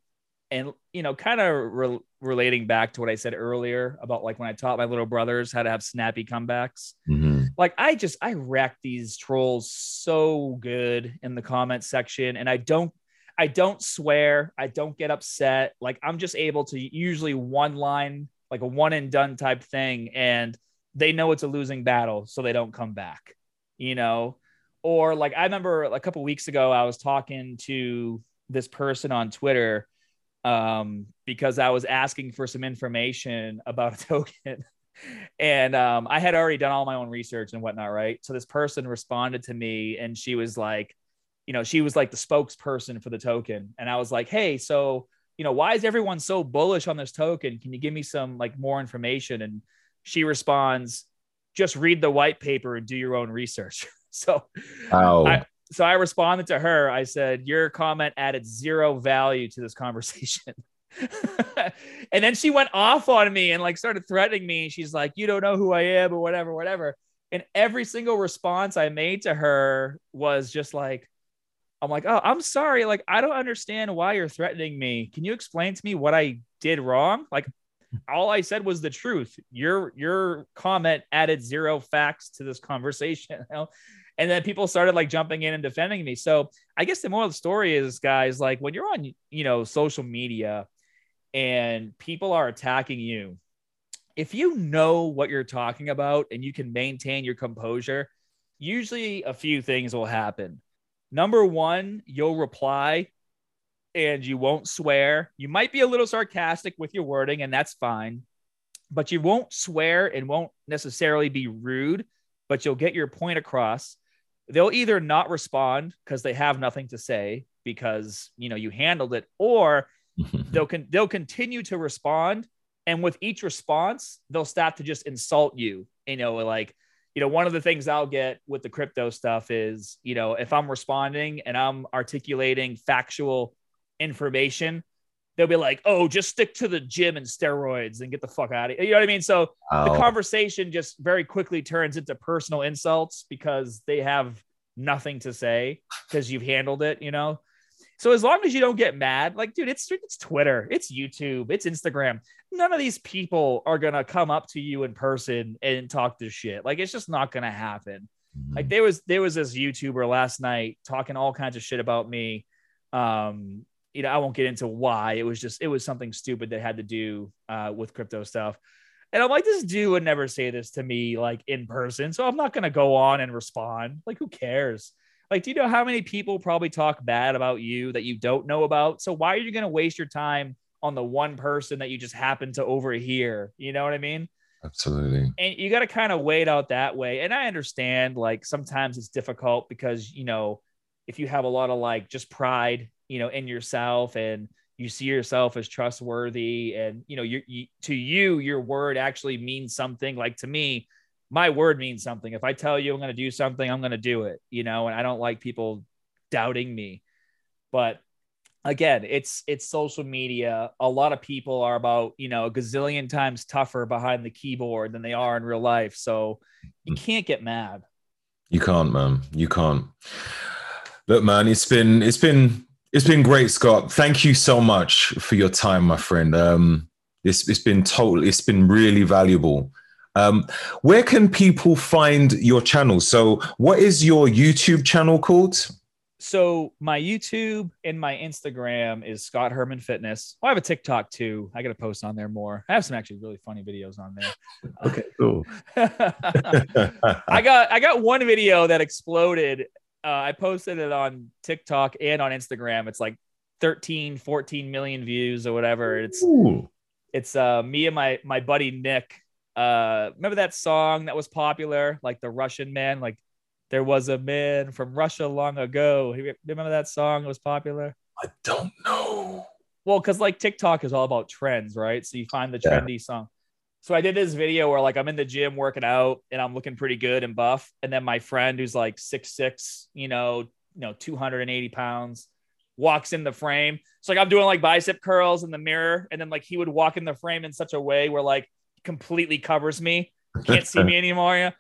and you know kind of re- relating back to what i said earlier about like when i taught my little brothers how to have snappy comebacks. Mm-hmm. like i just i wreck these trolls so good in the comment section and i don't I don't swear. I don't get upset. Like I'm just able to usually one line, like a one and done type thing. And they know it's a losing battle, so they don't come back, you know? Or like I remember a couple weeks ago, I was talking to this person on Twitter um, because I was asking for some information about a token. and um, I had already done all my own research and whatnot, right? So this person responded to me and she was like, you know, she was like the spokesperson for the token. And I was like, hey, so, you know, why is everyone so bullish on this token? Can you give me some like more information? And she responds, just read the white paper and do your own research. so, oh. I, so I responded to her. I said, Your comment added zero value to this conversation. and then she went off on me and like started threatening me. She's like, You don't know who I am or whatever, whatever. And every single response I made to her was just like, I'm like, oh, I'm sorry. Like, I don't understand why you're threatening me. Can you explain to me what I did wrong? Like, all I said was the truth. Your your comment added zero facts to this conversation. You know? And then people started like jumping in and defending me. So I guess the moral of the story is, guys, like when you're on, you know, social media and people are attacking you, if you know what you're talking about and you can maintain your composure, usually a few things will happen. Number one, you'll reply and you won't swear. You might be a little sarcastic with your wording, and that's fine, but you won't swear and won't necessarily be rude, but you'll get your point across. They'll either not respond because they have nothing to say because you know you handled it, or they'll con- they'll continue to respond, and with each response, they'll start to just insult you. You know, like you know, one of the things I'll get with the crypto stuff is, you know, if I'm responding and I'm articulating factual information, they'll be like, oh, just stick to the gym and steroids and get the fuck out of here. You know what I mean? So oh. the conversation just very quickly turns into personal insults because they have nothing to say because you've handled it, you know? So as long as you don't get mad, like, dude, it's it's Twitter, it's YouTube, it's Instagram. None of these people are gonna come up to you in person and talk this shit. Like, it's just not gonna happen. Mm-hmm. Like there was there was this YouTuber last night talking all kinds of shit about me. Um, you know, I won't get into why. It was just it was something stupid that had to do uh, with crypto stuff. And I'm like, this dude would never say this to me like in person. So I'm not gonna go on and respond. Like, who cares? Like, do you know how many people probably talk bad about you that you don't know about? So why are you going to waste your time on the one person that you just happen to overhear? You know what I mean? Absolutely. And you got to kind of wait out that way. And I understand like sometimes it's difficult because, you know, if you have a lot of like just pride, you know, in yourself and you see yourself as trustworthy and, you know, you, you to you, your word actually means something. Like to me, my word means something. If I tell you I'm going to do something, I'm going to do it, you know, and I don't like people doubting me. But again, it's it's social media. A lot of people are about, you know, a gazillion times tougher behind the keyboard than they are in real life. So you hmm. can't get mad. You can't, man. You can't. Look, man, it's been it's been it's been great, Scott. Thank you so much for your time, my friend. Um, it's it's been total. It's been really valuable. Um, where can people find your channel? So, what is your YouTube channel called? so my YouTube and my Instagram is Scott Herman Fitness. I have a TikTok too. I got to post on there more. I have some actually really funny videos on there. Okay, cool. I got I got one video that exploded. Uh, I posted it on TikTok and on Instagram. It's like 13, 14 million views or whatever. It's Ooh. it's uh, me and my my buddy Nick. Uh, remember that song that was popular, like the Russian man, like there was a man from Russia long ago. Remember that song? It was popular. I don't know. Well, because like TikTok is all about trends, right? So you find the trendy yeah. song. So I did this video where like I'm in the gym working out and I'm looking pretty good and buff. And then my friend who's like six six, you know, you know, 280 pounds, walks in the frame. So like I'm doing like bicep curls in the mirror, and then like he would walk in the frame in such a way where like completely covers me. Can't see me anymore. Yeah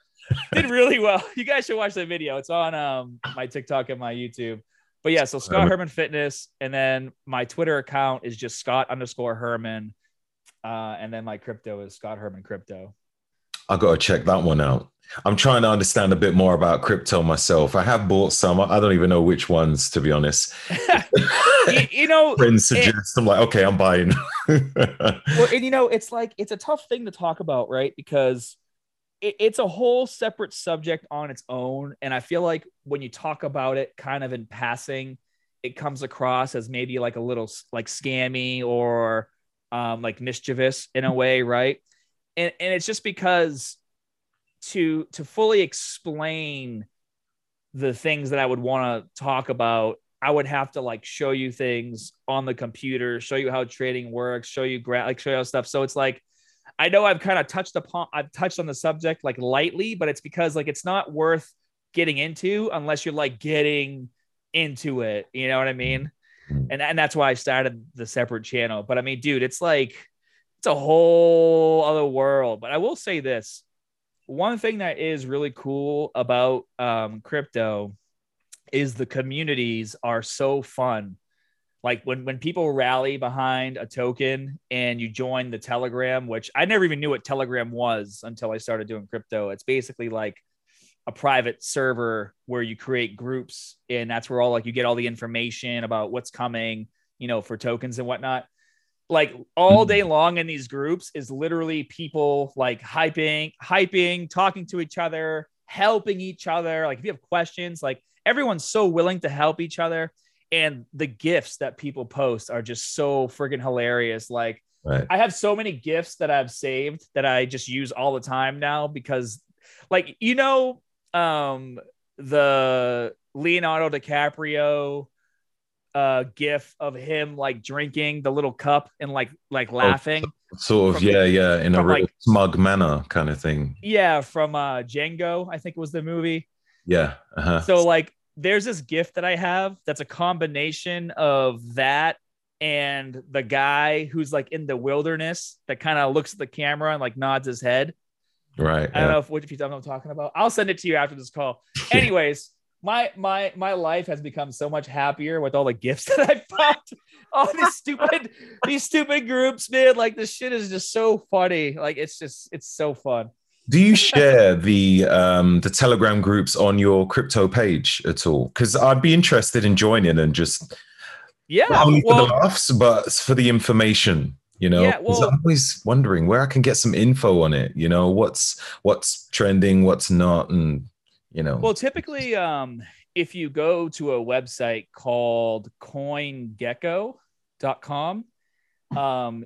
did really well. You guys should watch that video. It's on um, my TikTok and my YouTube. But yeah, so Scott Herman Fitness, and then my Twitter account is just Scott underscore Herman, uh, and then my crypto is Scott Herman Crypto. I got to check that one out. I'm trying to understand a bit more about crypto myself. I have bought some. I don't even know which ones, to be honest. you, you, know, friends suggest. It, I'm like, okay, I'm buying. well, and you know, it's like it's a tough thing to talk about, right? Because it, it's a whole separate subject on its own. And I feel like when you talk about it kind of in passing, it comes across as maybe like a little like scammy or um, like mischievous in a way, right? And, and it's just because to to fully explain the things that I would want to talk about, I would have to like show you things on the computer, show you how trading works, show you gra- like show you stuff. So it's like I know I've kind of touched upon I've touched on the subject like lightly, but it's because like it's not worth getting into unless you're like getting into it. You know what I mean? Mm-hmm. And and that's why I started the separate channel. But I mean, dude, it's like it's a whole other world. But I will say this: one thing that is really cool about um, crypto is the communities are so fun. Like when when people rally behind a token and you join the telegram which i never even knew what telegram was until i started doing crypto. It's basically like a private server where you create groups and that's where all like you get all the information about what's coming you know for tokens and whatnot. Like all mm-hmm. day long in these groups is literally people like hyping hyping talking to each other helping each other. Like if you have questions like everyone's so willing to help each other and the gifts that people post are just so freaking hilarious like right. i have so many gifts that i've saved that i just use all the time now because like you know um the leonardo dicaprio uh gif of him like drinking the little cup and like like oh, laughing oh, sort of yeah yeah in a real like, smug manner kind of thing yeah from uh django i think it was the movie yeah uh-huh. so like there's this gift that I have that's a combination of that and the guy who's like in the wilderness that kind of looks at the camera and like nods his head. Right. I don't yeah. know if what if you know what I'm talking about. I'll send it to you after this call. Anyways, my my my life has become so much happier with all the gifts that I've found. all these stupid these stupid groups, man. Like this shit is just so funny. Like it's just it's so fun. Do you share the um, the Telegram groups on your crypto page at all? Because I'd be interested in joining and just yeah, not only well, for the laughs, but for the information. You know, yeah, well, I'm always wondering where I can get some info on it. You know, what's what's trending, what's not, and you know. Well, typically, um, if you go to a website called CoinGecko.com, um,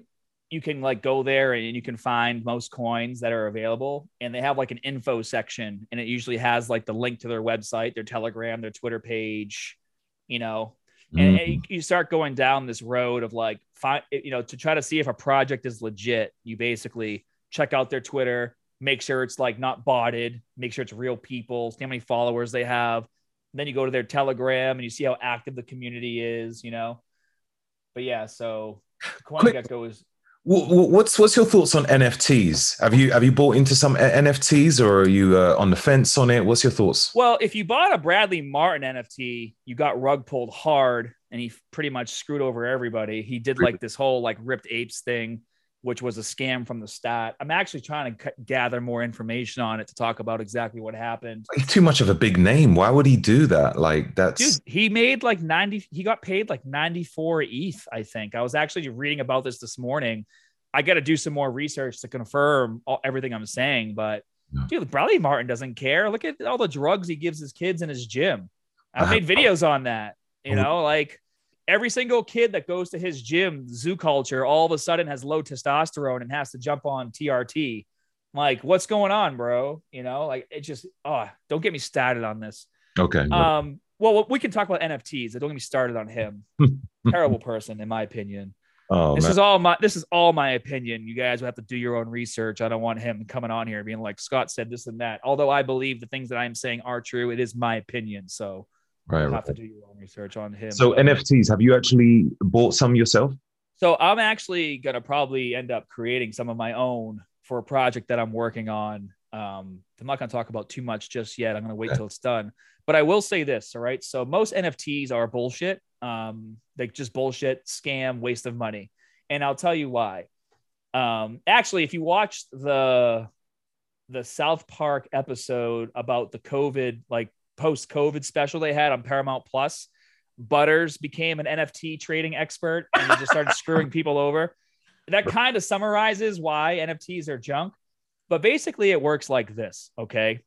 you can like go there and you can find most coins that are available and they have like an info section and it usually has like the link to their website their telegram their twitter page you know? And, and mm-hmm. you start going down this road of like find you know to try to see if a project is legit you basically check out their twitter make sure it's like not botted make sure it's real people see how many followers they have. Then you go to their telegram and you see how active the community is you know? But yeah so Quick- CoinGecko wh- What's what's your thoughts on NFTs? Have you have you bought into some uh, NFTs or are you uh, on the fence on it? What's your thoughts? Well, if you bought a Bradley Martin NFT, you got rug pulled hard and he pretty much screwed over everybody. He did like this whole like ripped apes thing, which was a scam from the stat. I'm actually trying to c- gather more information on it to talk about exactly what happened. He's too much of a big name. Why would he do that? Like that's Dude, he made like 90, he got paid like 94 ETH, I think. I was actually reading about this this morning. I got to do some more research to confirm all, everything I'm saying, but Yeah. dude, Bradley Martin doesn't care. Look at all the drugs he gives his kids in his gym. I've made videos on that. You know, like every single kid that goes to his gym, zoo culture, all of a sudden has low testosterone and has to jump on TRT. Like, what's going on, bro? You know, like it just, oh, don't get me started on this. okay. Um, well, we can talk about NFTs. Don't get me started on him. Terrible person, in my opinion. oh this man. is all my this is all my opinion. You guys will have to do your own research. I don't want him coming on here being like Scott said this and that. Although I believe the things that I'm saying are true, it is my opinion. So right, you right. have to do your own research on him. So NFTs, have you actually bought some yourself? So I'm actually gonna probably end up creating some of my own for a project that I'm working on. Um, I'm not gonna talk about too much just yet. I'm gonna wait Okay. till it's done. But I will say this, all right. So most NFTs are bullshit. Um, like just bullshit, scam, waste of money. And I'll tell you why. Um, actually, if you watched the the South Park episode about the COVID, like post COVID special they had on Paramount Plus, Butters became an NFT trading expert and just started screwing people over. That kind of summarizes why NFTs are junk. But basically, it works like this. Okay.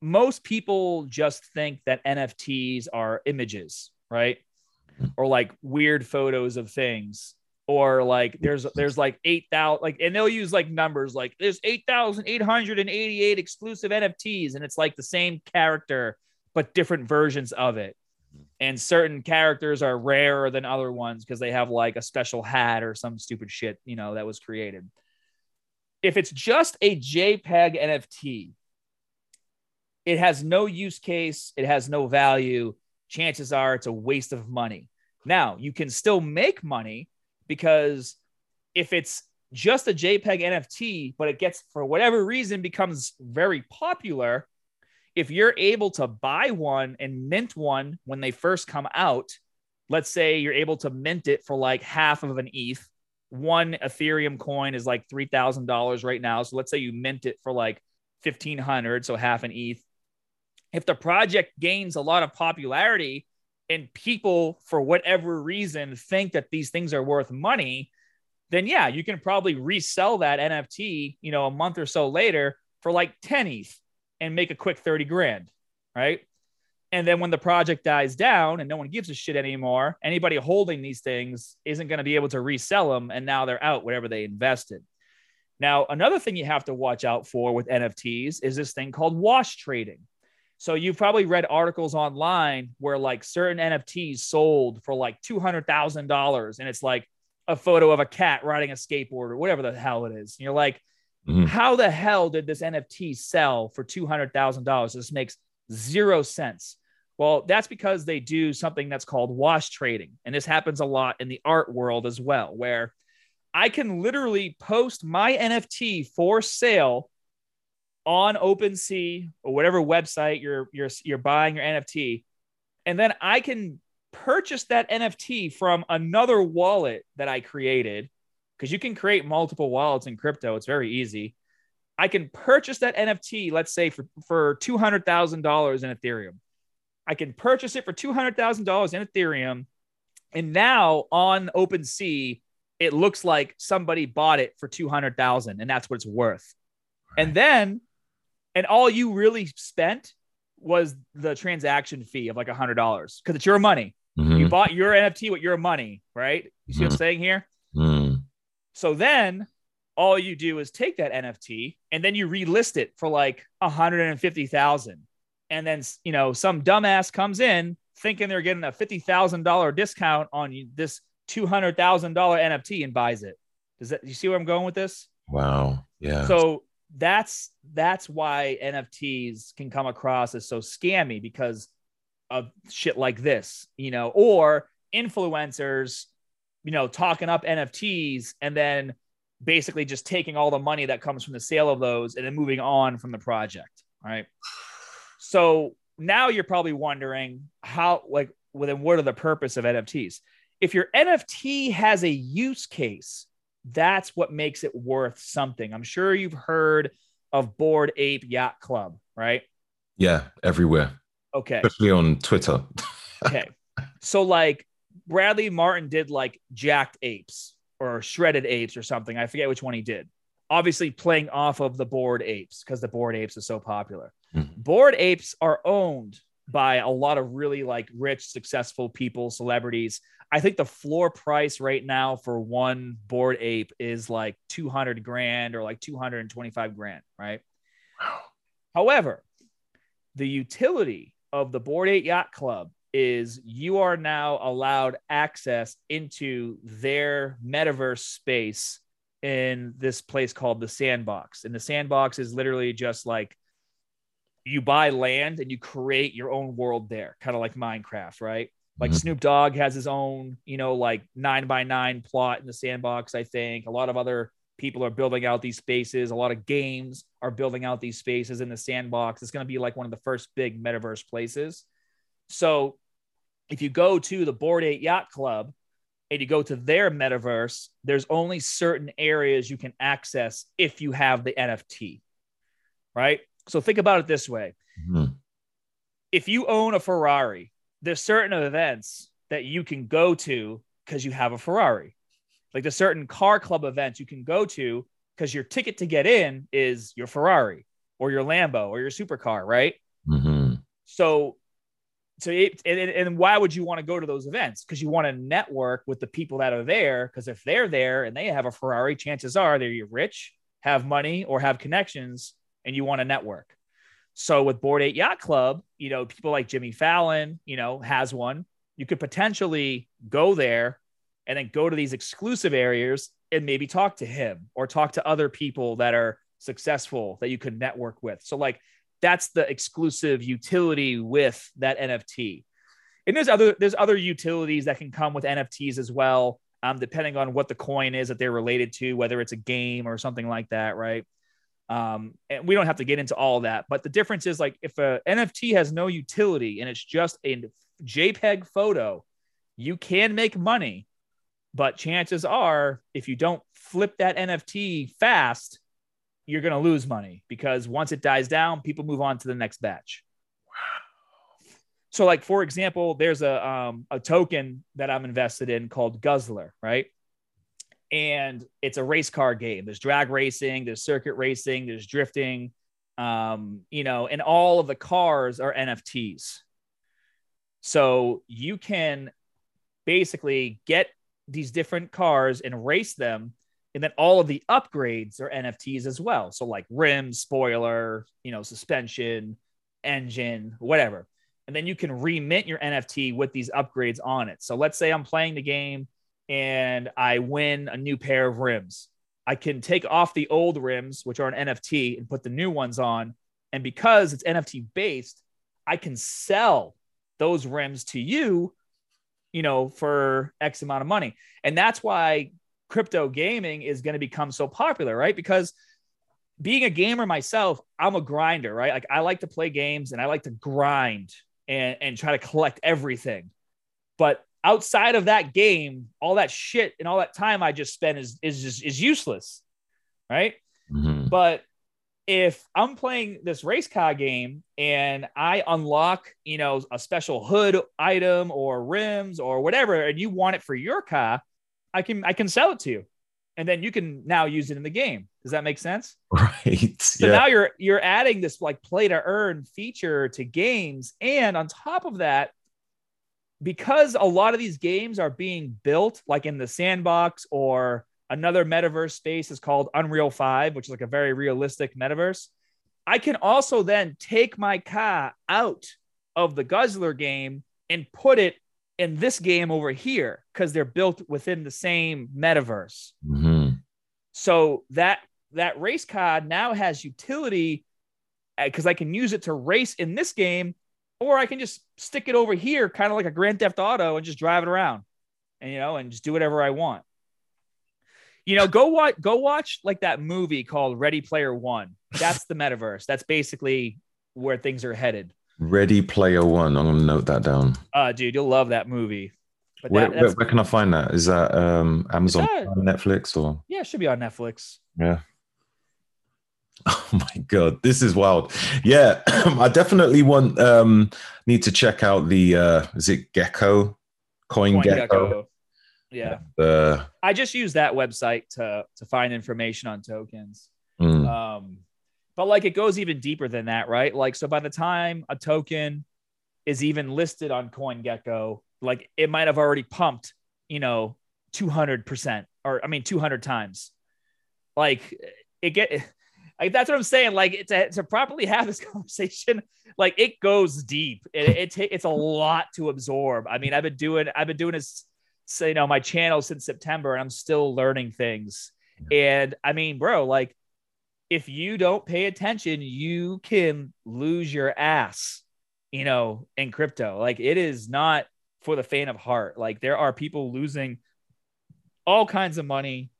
Most people just think that NFTs are images, right? Or like weird photos of things. Or like there's there's like eight thousand like and they'll use like numbers like there's eight thousand eight hundred and eighty eight exclusive NFTs and it's like the same character but different versions of it. And certain characters are rarer than other ones because they have like a special hat or some stupid shit you know that was created. If it's just a jpeg nft it has no use case it has no value. Chances are it's a waste of money. Now you can still make money because if it's just a jpeg nft but it gets for whatever reason becomes very popular if you're able to buy one and mint one when they first come out, let's say you're able to mint it for like half of an ETH. One Ethereum coin is like three thousand dollars right now. So let's say you mint it for like fifteen hundred, so half an ETH. If the project gains a lot of popularity and people, for whatever reason, think that these things are worth money, then yeah, you can probably resell that NFT, you know, a month or so later for like 10 ETH and make a quick 30 grand, right? And then when the project dies down and no one gives a shit anymore, anybody holding these things isn't going to be able to resell them. And now they're out, whatever they invested. Now, another thing you have to watch out for with NFTs is this thing called wash trading. So you've probably read articles online where like certain NFTs sold for like $200,000 and it's like a photo of a cat riding a skateboard or whatever the hell it is. And you're like, Mhm. how the hell did this NFT sell for $200,000? This makes zero sense. Well, that's because they do something that's called wash trading. And this happens a lot in the art world as well, where I can literally post my NFT for sale on OpenSea or whatever website you're you're you're buying your NFT, and then I can purchase that NFT from another wallet that I created because you can create multiple wallets in crypto. It's very easy. I can purchase that NFT, let's say for, for $200,000 in Ethereum. I can purchase it for $200,000 in Ethereum. And now on OpenSea, it looks like somebody bought it for 200,000 and that's what it's worth. And then, and all you really spent was the transaction fee of like $100 because it's your money. Mhm. You bought your NFT with your money, right? You see what I'm saying here? So then all you do is take that NFT and then you relist it for like 150,000. And then, you know, some dumbass comes in thinking they're getting a $50,000 discount on this $200,000 NFT and buys it. Does that, you see where I'm going with this? Wow. Yeah. So that's, that's why NFTs can come across as so scammy because of shit like this, you know, or influencers, you know, talking up NFTs and then basically just taking all the money that comes from the sale of those and then moving on from the project. Right. So now you're probably wondering how, like, well, then what are the purpose of NFTs? If your NFT has a use case, that's what makes it worth something. I'm sure you've heard of Bored Ape Yacht Club, right? Yeah, everywhere. Okay. Especially on Twitter. okay. So like Bradley Martin did like jacked apes or shredded apes or something. I forget which one he did. Obviously playing off of the bored apes because the bored apes is so popular. Mm-hmm. Bored apes are owned by a lot of really like rich, successful people, celebrities. I think the floor price right now for one bored ape is like 200 grand or like 225 grand, right? Wow. However, the utility of the Bored Ape Yacht Club is you are now allowed access into their metaverse space in this place called the Sandbox. And the Sandbox is literally just like you buy land and you create your own world there, kind of like Minecraft, right? Like mm-hmm. Snoop Dogg has his own, you know, like nine by nine plot in the sandbox. I think a lot of other people are building out these spaces. A lot of games are building out these spaces in the sandbox. It's going to be like one of the first big metaverse places. So if you go to the Bored Ape Yacht Club and you go to their metaverse, there's only certain areas you can access if you have the NFT, right? So think about it this way. Mm-hmm. If you own a Ferrari, there's certain events that you can go to because you have a Ferrari. Like the certain car club events you can go to because your ticket to get in is your Ferrari or your Lambo or your supercar, right? Mm-hmm. So, so it, and, and why would you want to go to those events? Because you want to network with the people that are there. Because if they're there and they have a Ferrari, chances are they're rich, have money, or have connections, and you want to network. So with Bored Ape Yacht Club, you know, people like Jimmy Fallon, you know, has one. You could potentially go there and then go to these exclusive areas and maybe talk to him or talk to other people that are successful that you could network with. So like that's the exclusive utility with that NFT. And there's other there's other utilities that can come with NFTs as well, um, depending on what the coin is that they're related to, whether it's a game or something like that, right? Um, and we don't have to get into all that, but the difference is like if a NFT has no utility and it's just a JPEG photo, you can make money, but chances are if you don't flip that NFT fast, you're going to lose money because once it dies down, people move on to the next batch. Wow. So, like for example, there's a um, a token that I'm invested in called Guzzler, right? and it's a race car game. There's drag racing, there's circuit racing, there's drifting, um, you know, and all of the cars are NFTs. So you can basically get these different cars and race them. And then all of the upgrades are NFTs as well. So like rim, spoiler, you know, suspension, engine, whatever. And then you can remint your NFT with these upgrades on it. So let's say I'm playing the game and I win a new pair of rims. I can take off the old rims, which are an NFT, and put the new ones on. And because it's NFT based, I can sell those rims to you, you know, for X amount of money. And that's why crypto gaming is going to become so popular, right? Because being a gamer myself, I'm a grinder, right? Like I like to play games and I like to grind and, and try to collect everything. But outside of that game, all that shit and all that time I just spent is is just is useless, right? Mm-hmm. But if I'm playing this race car game and I unlock, you know, a special hood item or rims or whatever, and you want it for your car, I can I can sell it to you, and then you can now use it in the game. Does that make sense? Right. So yeah. now you're you're adding this like play to earn feature to games, and on top of that, because a lot of these games are being built like in the sandbox or Another metaverse space is called Unreal 5, which is like a very realistic metaverse. I can also then take my car out of the Guzzler game and put it in this game over here because they're built within the same metaverse. hmm So that that race car now has utility because I can use it to race in this game, or I can just stick it over here, kind of like a Grand Theft Auto, and just drive it around, and you know, and just do whatever I want. You know, go watch go watch like that movie called Ready Player One. That's the metaverse. That's basically where things are headed. Ready Player One. I'm gonna note that down. Uh, dude, you'll love that movie. But Where, that, where, where can I find that? Is that um, Amazon, Prime, Netflix, or yeah, it should be on Netflix. yeah? Oh my god, this is wild. Yeah, I definitely want um need to check out the uh is it Gecko? Coin, Gecko. CoinGecko. Yeah. Uh, I just use that website to to find information on tokens. mm, Um, but like it goes even deeper than that, right? Like so by the time a token is even listed on CoinGecko, like it might have already pumped, you know, 200% or I mean 200 times. Like it get like that's what I'm saying. Like to, to properly have this conversation, like it goes deep. It, it it's a lot to absorb. I mean, I've been doing I've been doing this, you know, my channel since September, and I'm still learning things. And I mean, bro, like if you don't pay attention, you can lose your ass, you know, in crypto. Like it is not for the faint of heart. Like there are people losing all kinds of money,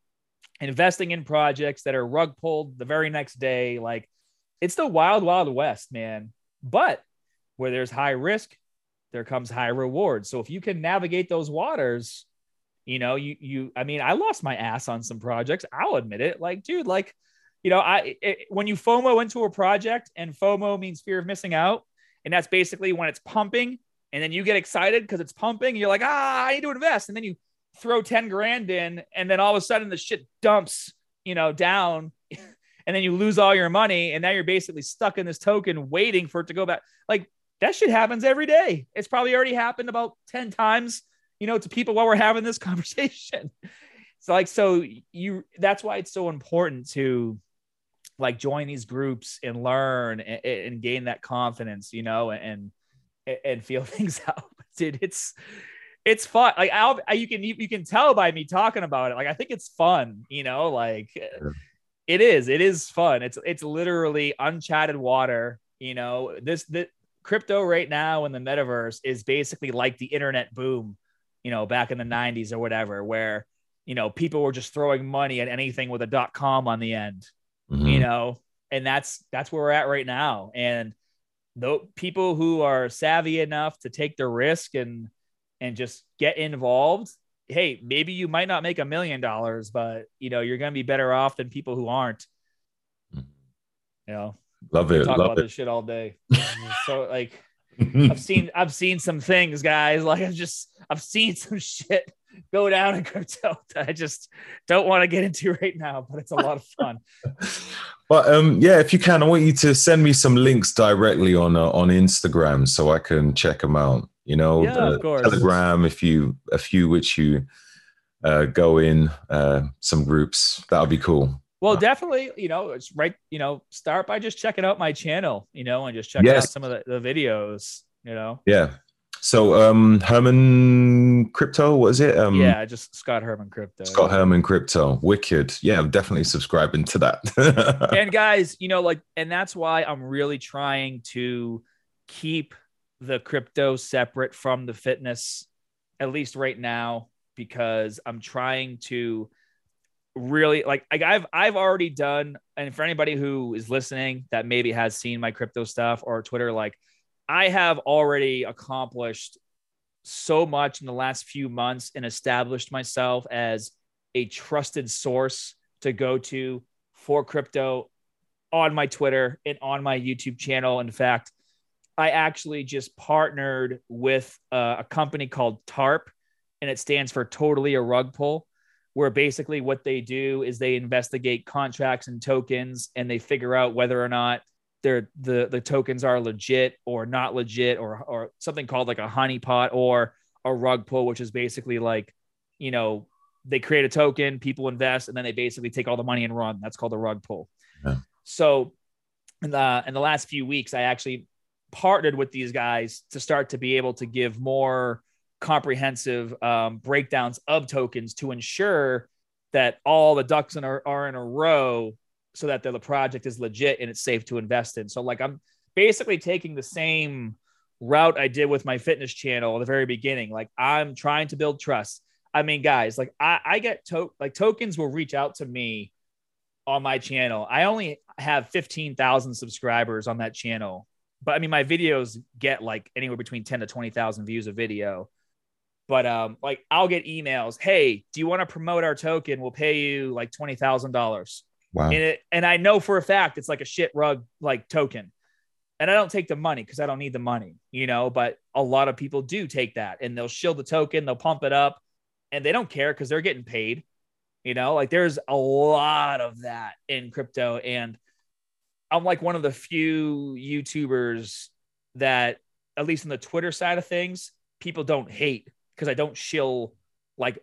investing in projects that are rug pulled the very next day. Like it's the wild, wild west, man. But where there's high risk, there comes high reward. So if you can navigate those waters, you know, you you I mean, I lost my ass on some projects. I'll admit it. Like, dude, like, you know, I it, when you FOMO into a project, and FOMO means fear of missing out, and that's basically when it's pumping, and then you get excited because it's pumping, and you're like, ah, I need to invest, and then you throw 10 grand in, and then all of a sudden the shit dumps, you know, down, and then you lose all your money, and now you're basically stuck in this token waiting for it to go back. Like that shit happens every day. It's probably already happened about 10 times, you know, to people while we're having this conversation. So like, so you, that's why it's so important to like join these groups and learn and, and gain that confidence, you know, and, and feel things out. Dude, it's, it's fun. Like I'll, you can, you can tell by me talking about it. Like, I think it's fun, you know, like it is, it is fun. It's, it's literally unchatted water. You know, this, the crypto right now in the metaverse is basically like the internet boom, you know, back in the 90s or whatever, where, you know, people were just throwing money at anything with a dot com on the end, mhm. you know, and that's, that's where we're at right now. And the people who are savvy enough to take the risk and, and just get involved. Hey, maybe you might not make a million dollars, but you know, you're going to be better off than people who aren't, Mhm. you know, Love it. talk Love about it. this shit all day. so like I've seen I've seen some things, guys. Like I've just I've seen some shit go down in crypto that I just don't want to get into right now, but it's a lot of fun. But um, yeah, if you can, I want you to send me some links directly on uh, on Instagram so I can check them out. You know, Yeah, of course. Telegram, if you a few which you uh, go in, uh, some groups that would be cool. Well, definitely, you know, it's right, you know, start by just checking out my channel, you know, and just check out some of the, the videos, you know. Yeah. So um, Herman Crypto, what is it? Um, yeah, just Scott Herman Crypto. Scott Herman Crypto, wicked. Yeah, I'm definitely subscribing to that. and guys, you know, like, and that's why I'm really trying to keep the crypto separate from the fitness, at least right now, because I'm trying to really like, like I've I've already done, and for anybody who is listening that maybe has seen my crypto stuff or Twitter, like I have already accomplished so much in the last few months and established myself as a trusted source to go to for crypto on my Twitter and on my YouTube channel. In fact, I actually just partnered with uh, a company called TARP, and it stands for Totally a Rug Pull, where basically what they do is they investigate contracts and tokens and they figure out whether or not they're the the tokens are legit or not legit or or something called like a honeypot or a rug pull, which is basically like you know they create a token, people invest, and then they basically take all the money and run. That's called a rug pull. Yeah. So in the in the last few weeks, I actually partnered with these guys to start to be able to give more comprehensive um, breakdowns of tokens to ensure that all the ducks in are, are in a row so that the, project is legit and it's safe to invest in. So like I'm basically taking the same route I did with my fitness channel at the very beginning. Like I'm trying to build trust. I mean, guys, like I, I get to like tokens will reach out to me on my channel. I only have 15,000 subscribers on that channel, but I mean, my videos get like anywhere between 10 to 20,000 views a video. But um, like I'll get emails, hey, do you want to promote our token? We'll pay you like twenty thousand dollars. Wow. And it, and I know for a fact it's like a shit rug like token. And I don't take the money because I don't need the money, you know. But a lot of people do take that and they'll shill the token, they'll pump it up, and they don't care because they're getting paid. You know, like there's a lot of that in crypto. And I'm like one of the few YouTubers that, at least in the Twitter side of things, people don't hate because I don't shill like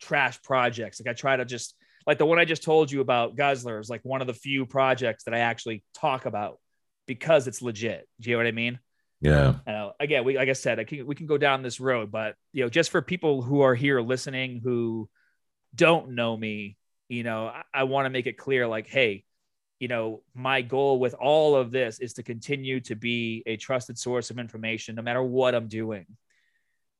trash projects. Like I try to just like the one I just told you about Guzzler is like one of the few projects that I actually talk about because it's legit. Do you know what I mean? Yeah. Uh, again, we like I said, I can we can go down this road, but you know, just for people who are here listening who don't know me, you know, I, I want to make it clear, like, hey, you know, my goal with all of this is to continue to be a trusted source of information, no matter what I'm doing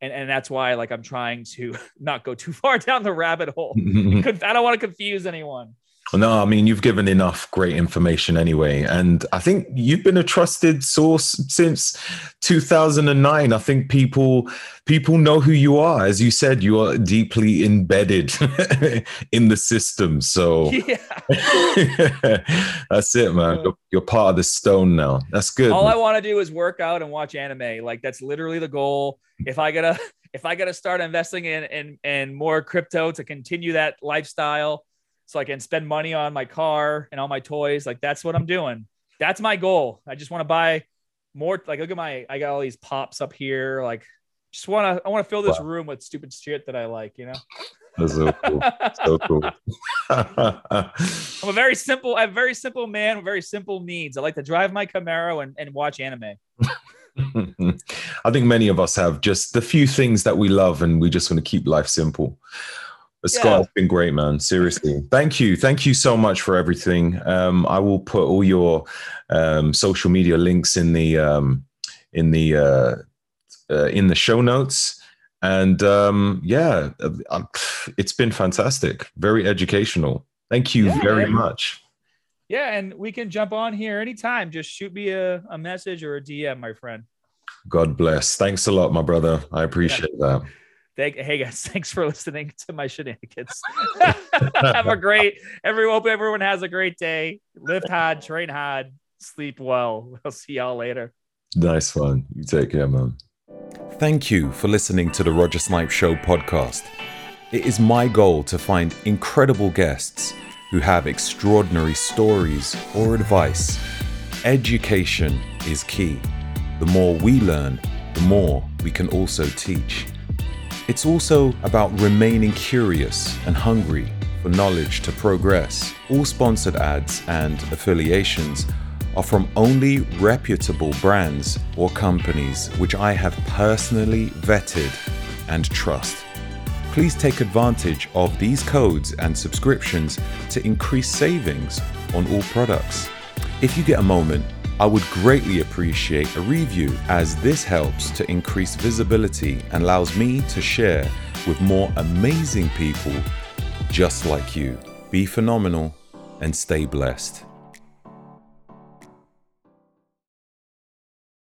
and and that's why like I'm trying to not go too far down the rabbit hole. Because I don't want to confuse anyone. No, I mean you've given enough great information anyway, and I think you've been a trusted source since 2009. I think people people know who you are. As you said, you are deeply embedded in the system. So yeah. that's it, man. You're, you're, part of the stone now. That's good. All man. I want to do is work out and watch anime. Like that's literally the goal. If I gotta if I gotta start investing in in, in more crypto to continue that lifestyle so I can spend money on my car and all my toys. Like that's what I'm doing. That's my goal. I just want to buy more. Like look at my, I got all these pops up here. Like just want to, I want to fill this wow. room with stupid shit that I like. You know. That's so cool. so cool. I'm a very simple, I'm a very simple man with very simple needs. I like to drive my Camaro and, and watch anime. I think many of us have just the few things that we love and we just want to keep life simple. But Scott, yeah. it's been great, man. Seriously. Thank you. Thank you so much for everything. Um, I will put all your um, social media links in the um, in the uh, uh, in the show notes. And um, yeah, uh, it's been fantastic. Very educational. Thank you yeah, very man. much. Yeah, and we can jump on here anytime. Just shoot me a, a message or a DM, my friend. God bless. Thanks a lot, my brother. I appreciate yeah. that. Thank, hey guys, thanks for listening to my shenanigans. Have a great everyone. Hope everyone has a great day. Lift hard, train hard, sleep well. I'll see y'all later. Nice one. You take care, man. Thank you for listening to the Roger Snipe Show podcast. It is my goal to find incredible guests who have extraordinary stories or advice. Education is key. The more we learn, the more we can also teach. It's also about remaining curious and hungry for knowledge to progress. All sponsored ads and affiliations are from only reputable brands or companies which I have personally vetted and trust. Please take advantage of these codes and subscriptions to increase savings on all products. If you get a moment, I would greatly appreciate a review as this helps to increase visibility and allows me to share with more amazing people just like you. Be phenomenal and stay blessed.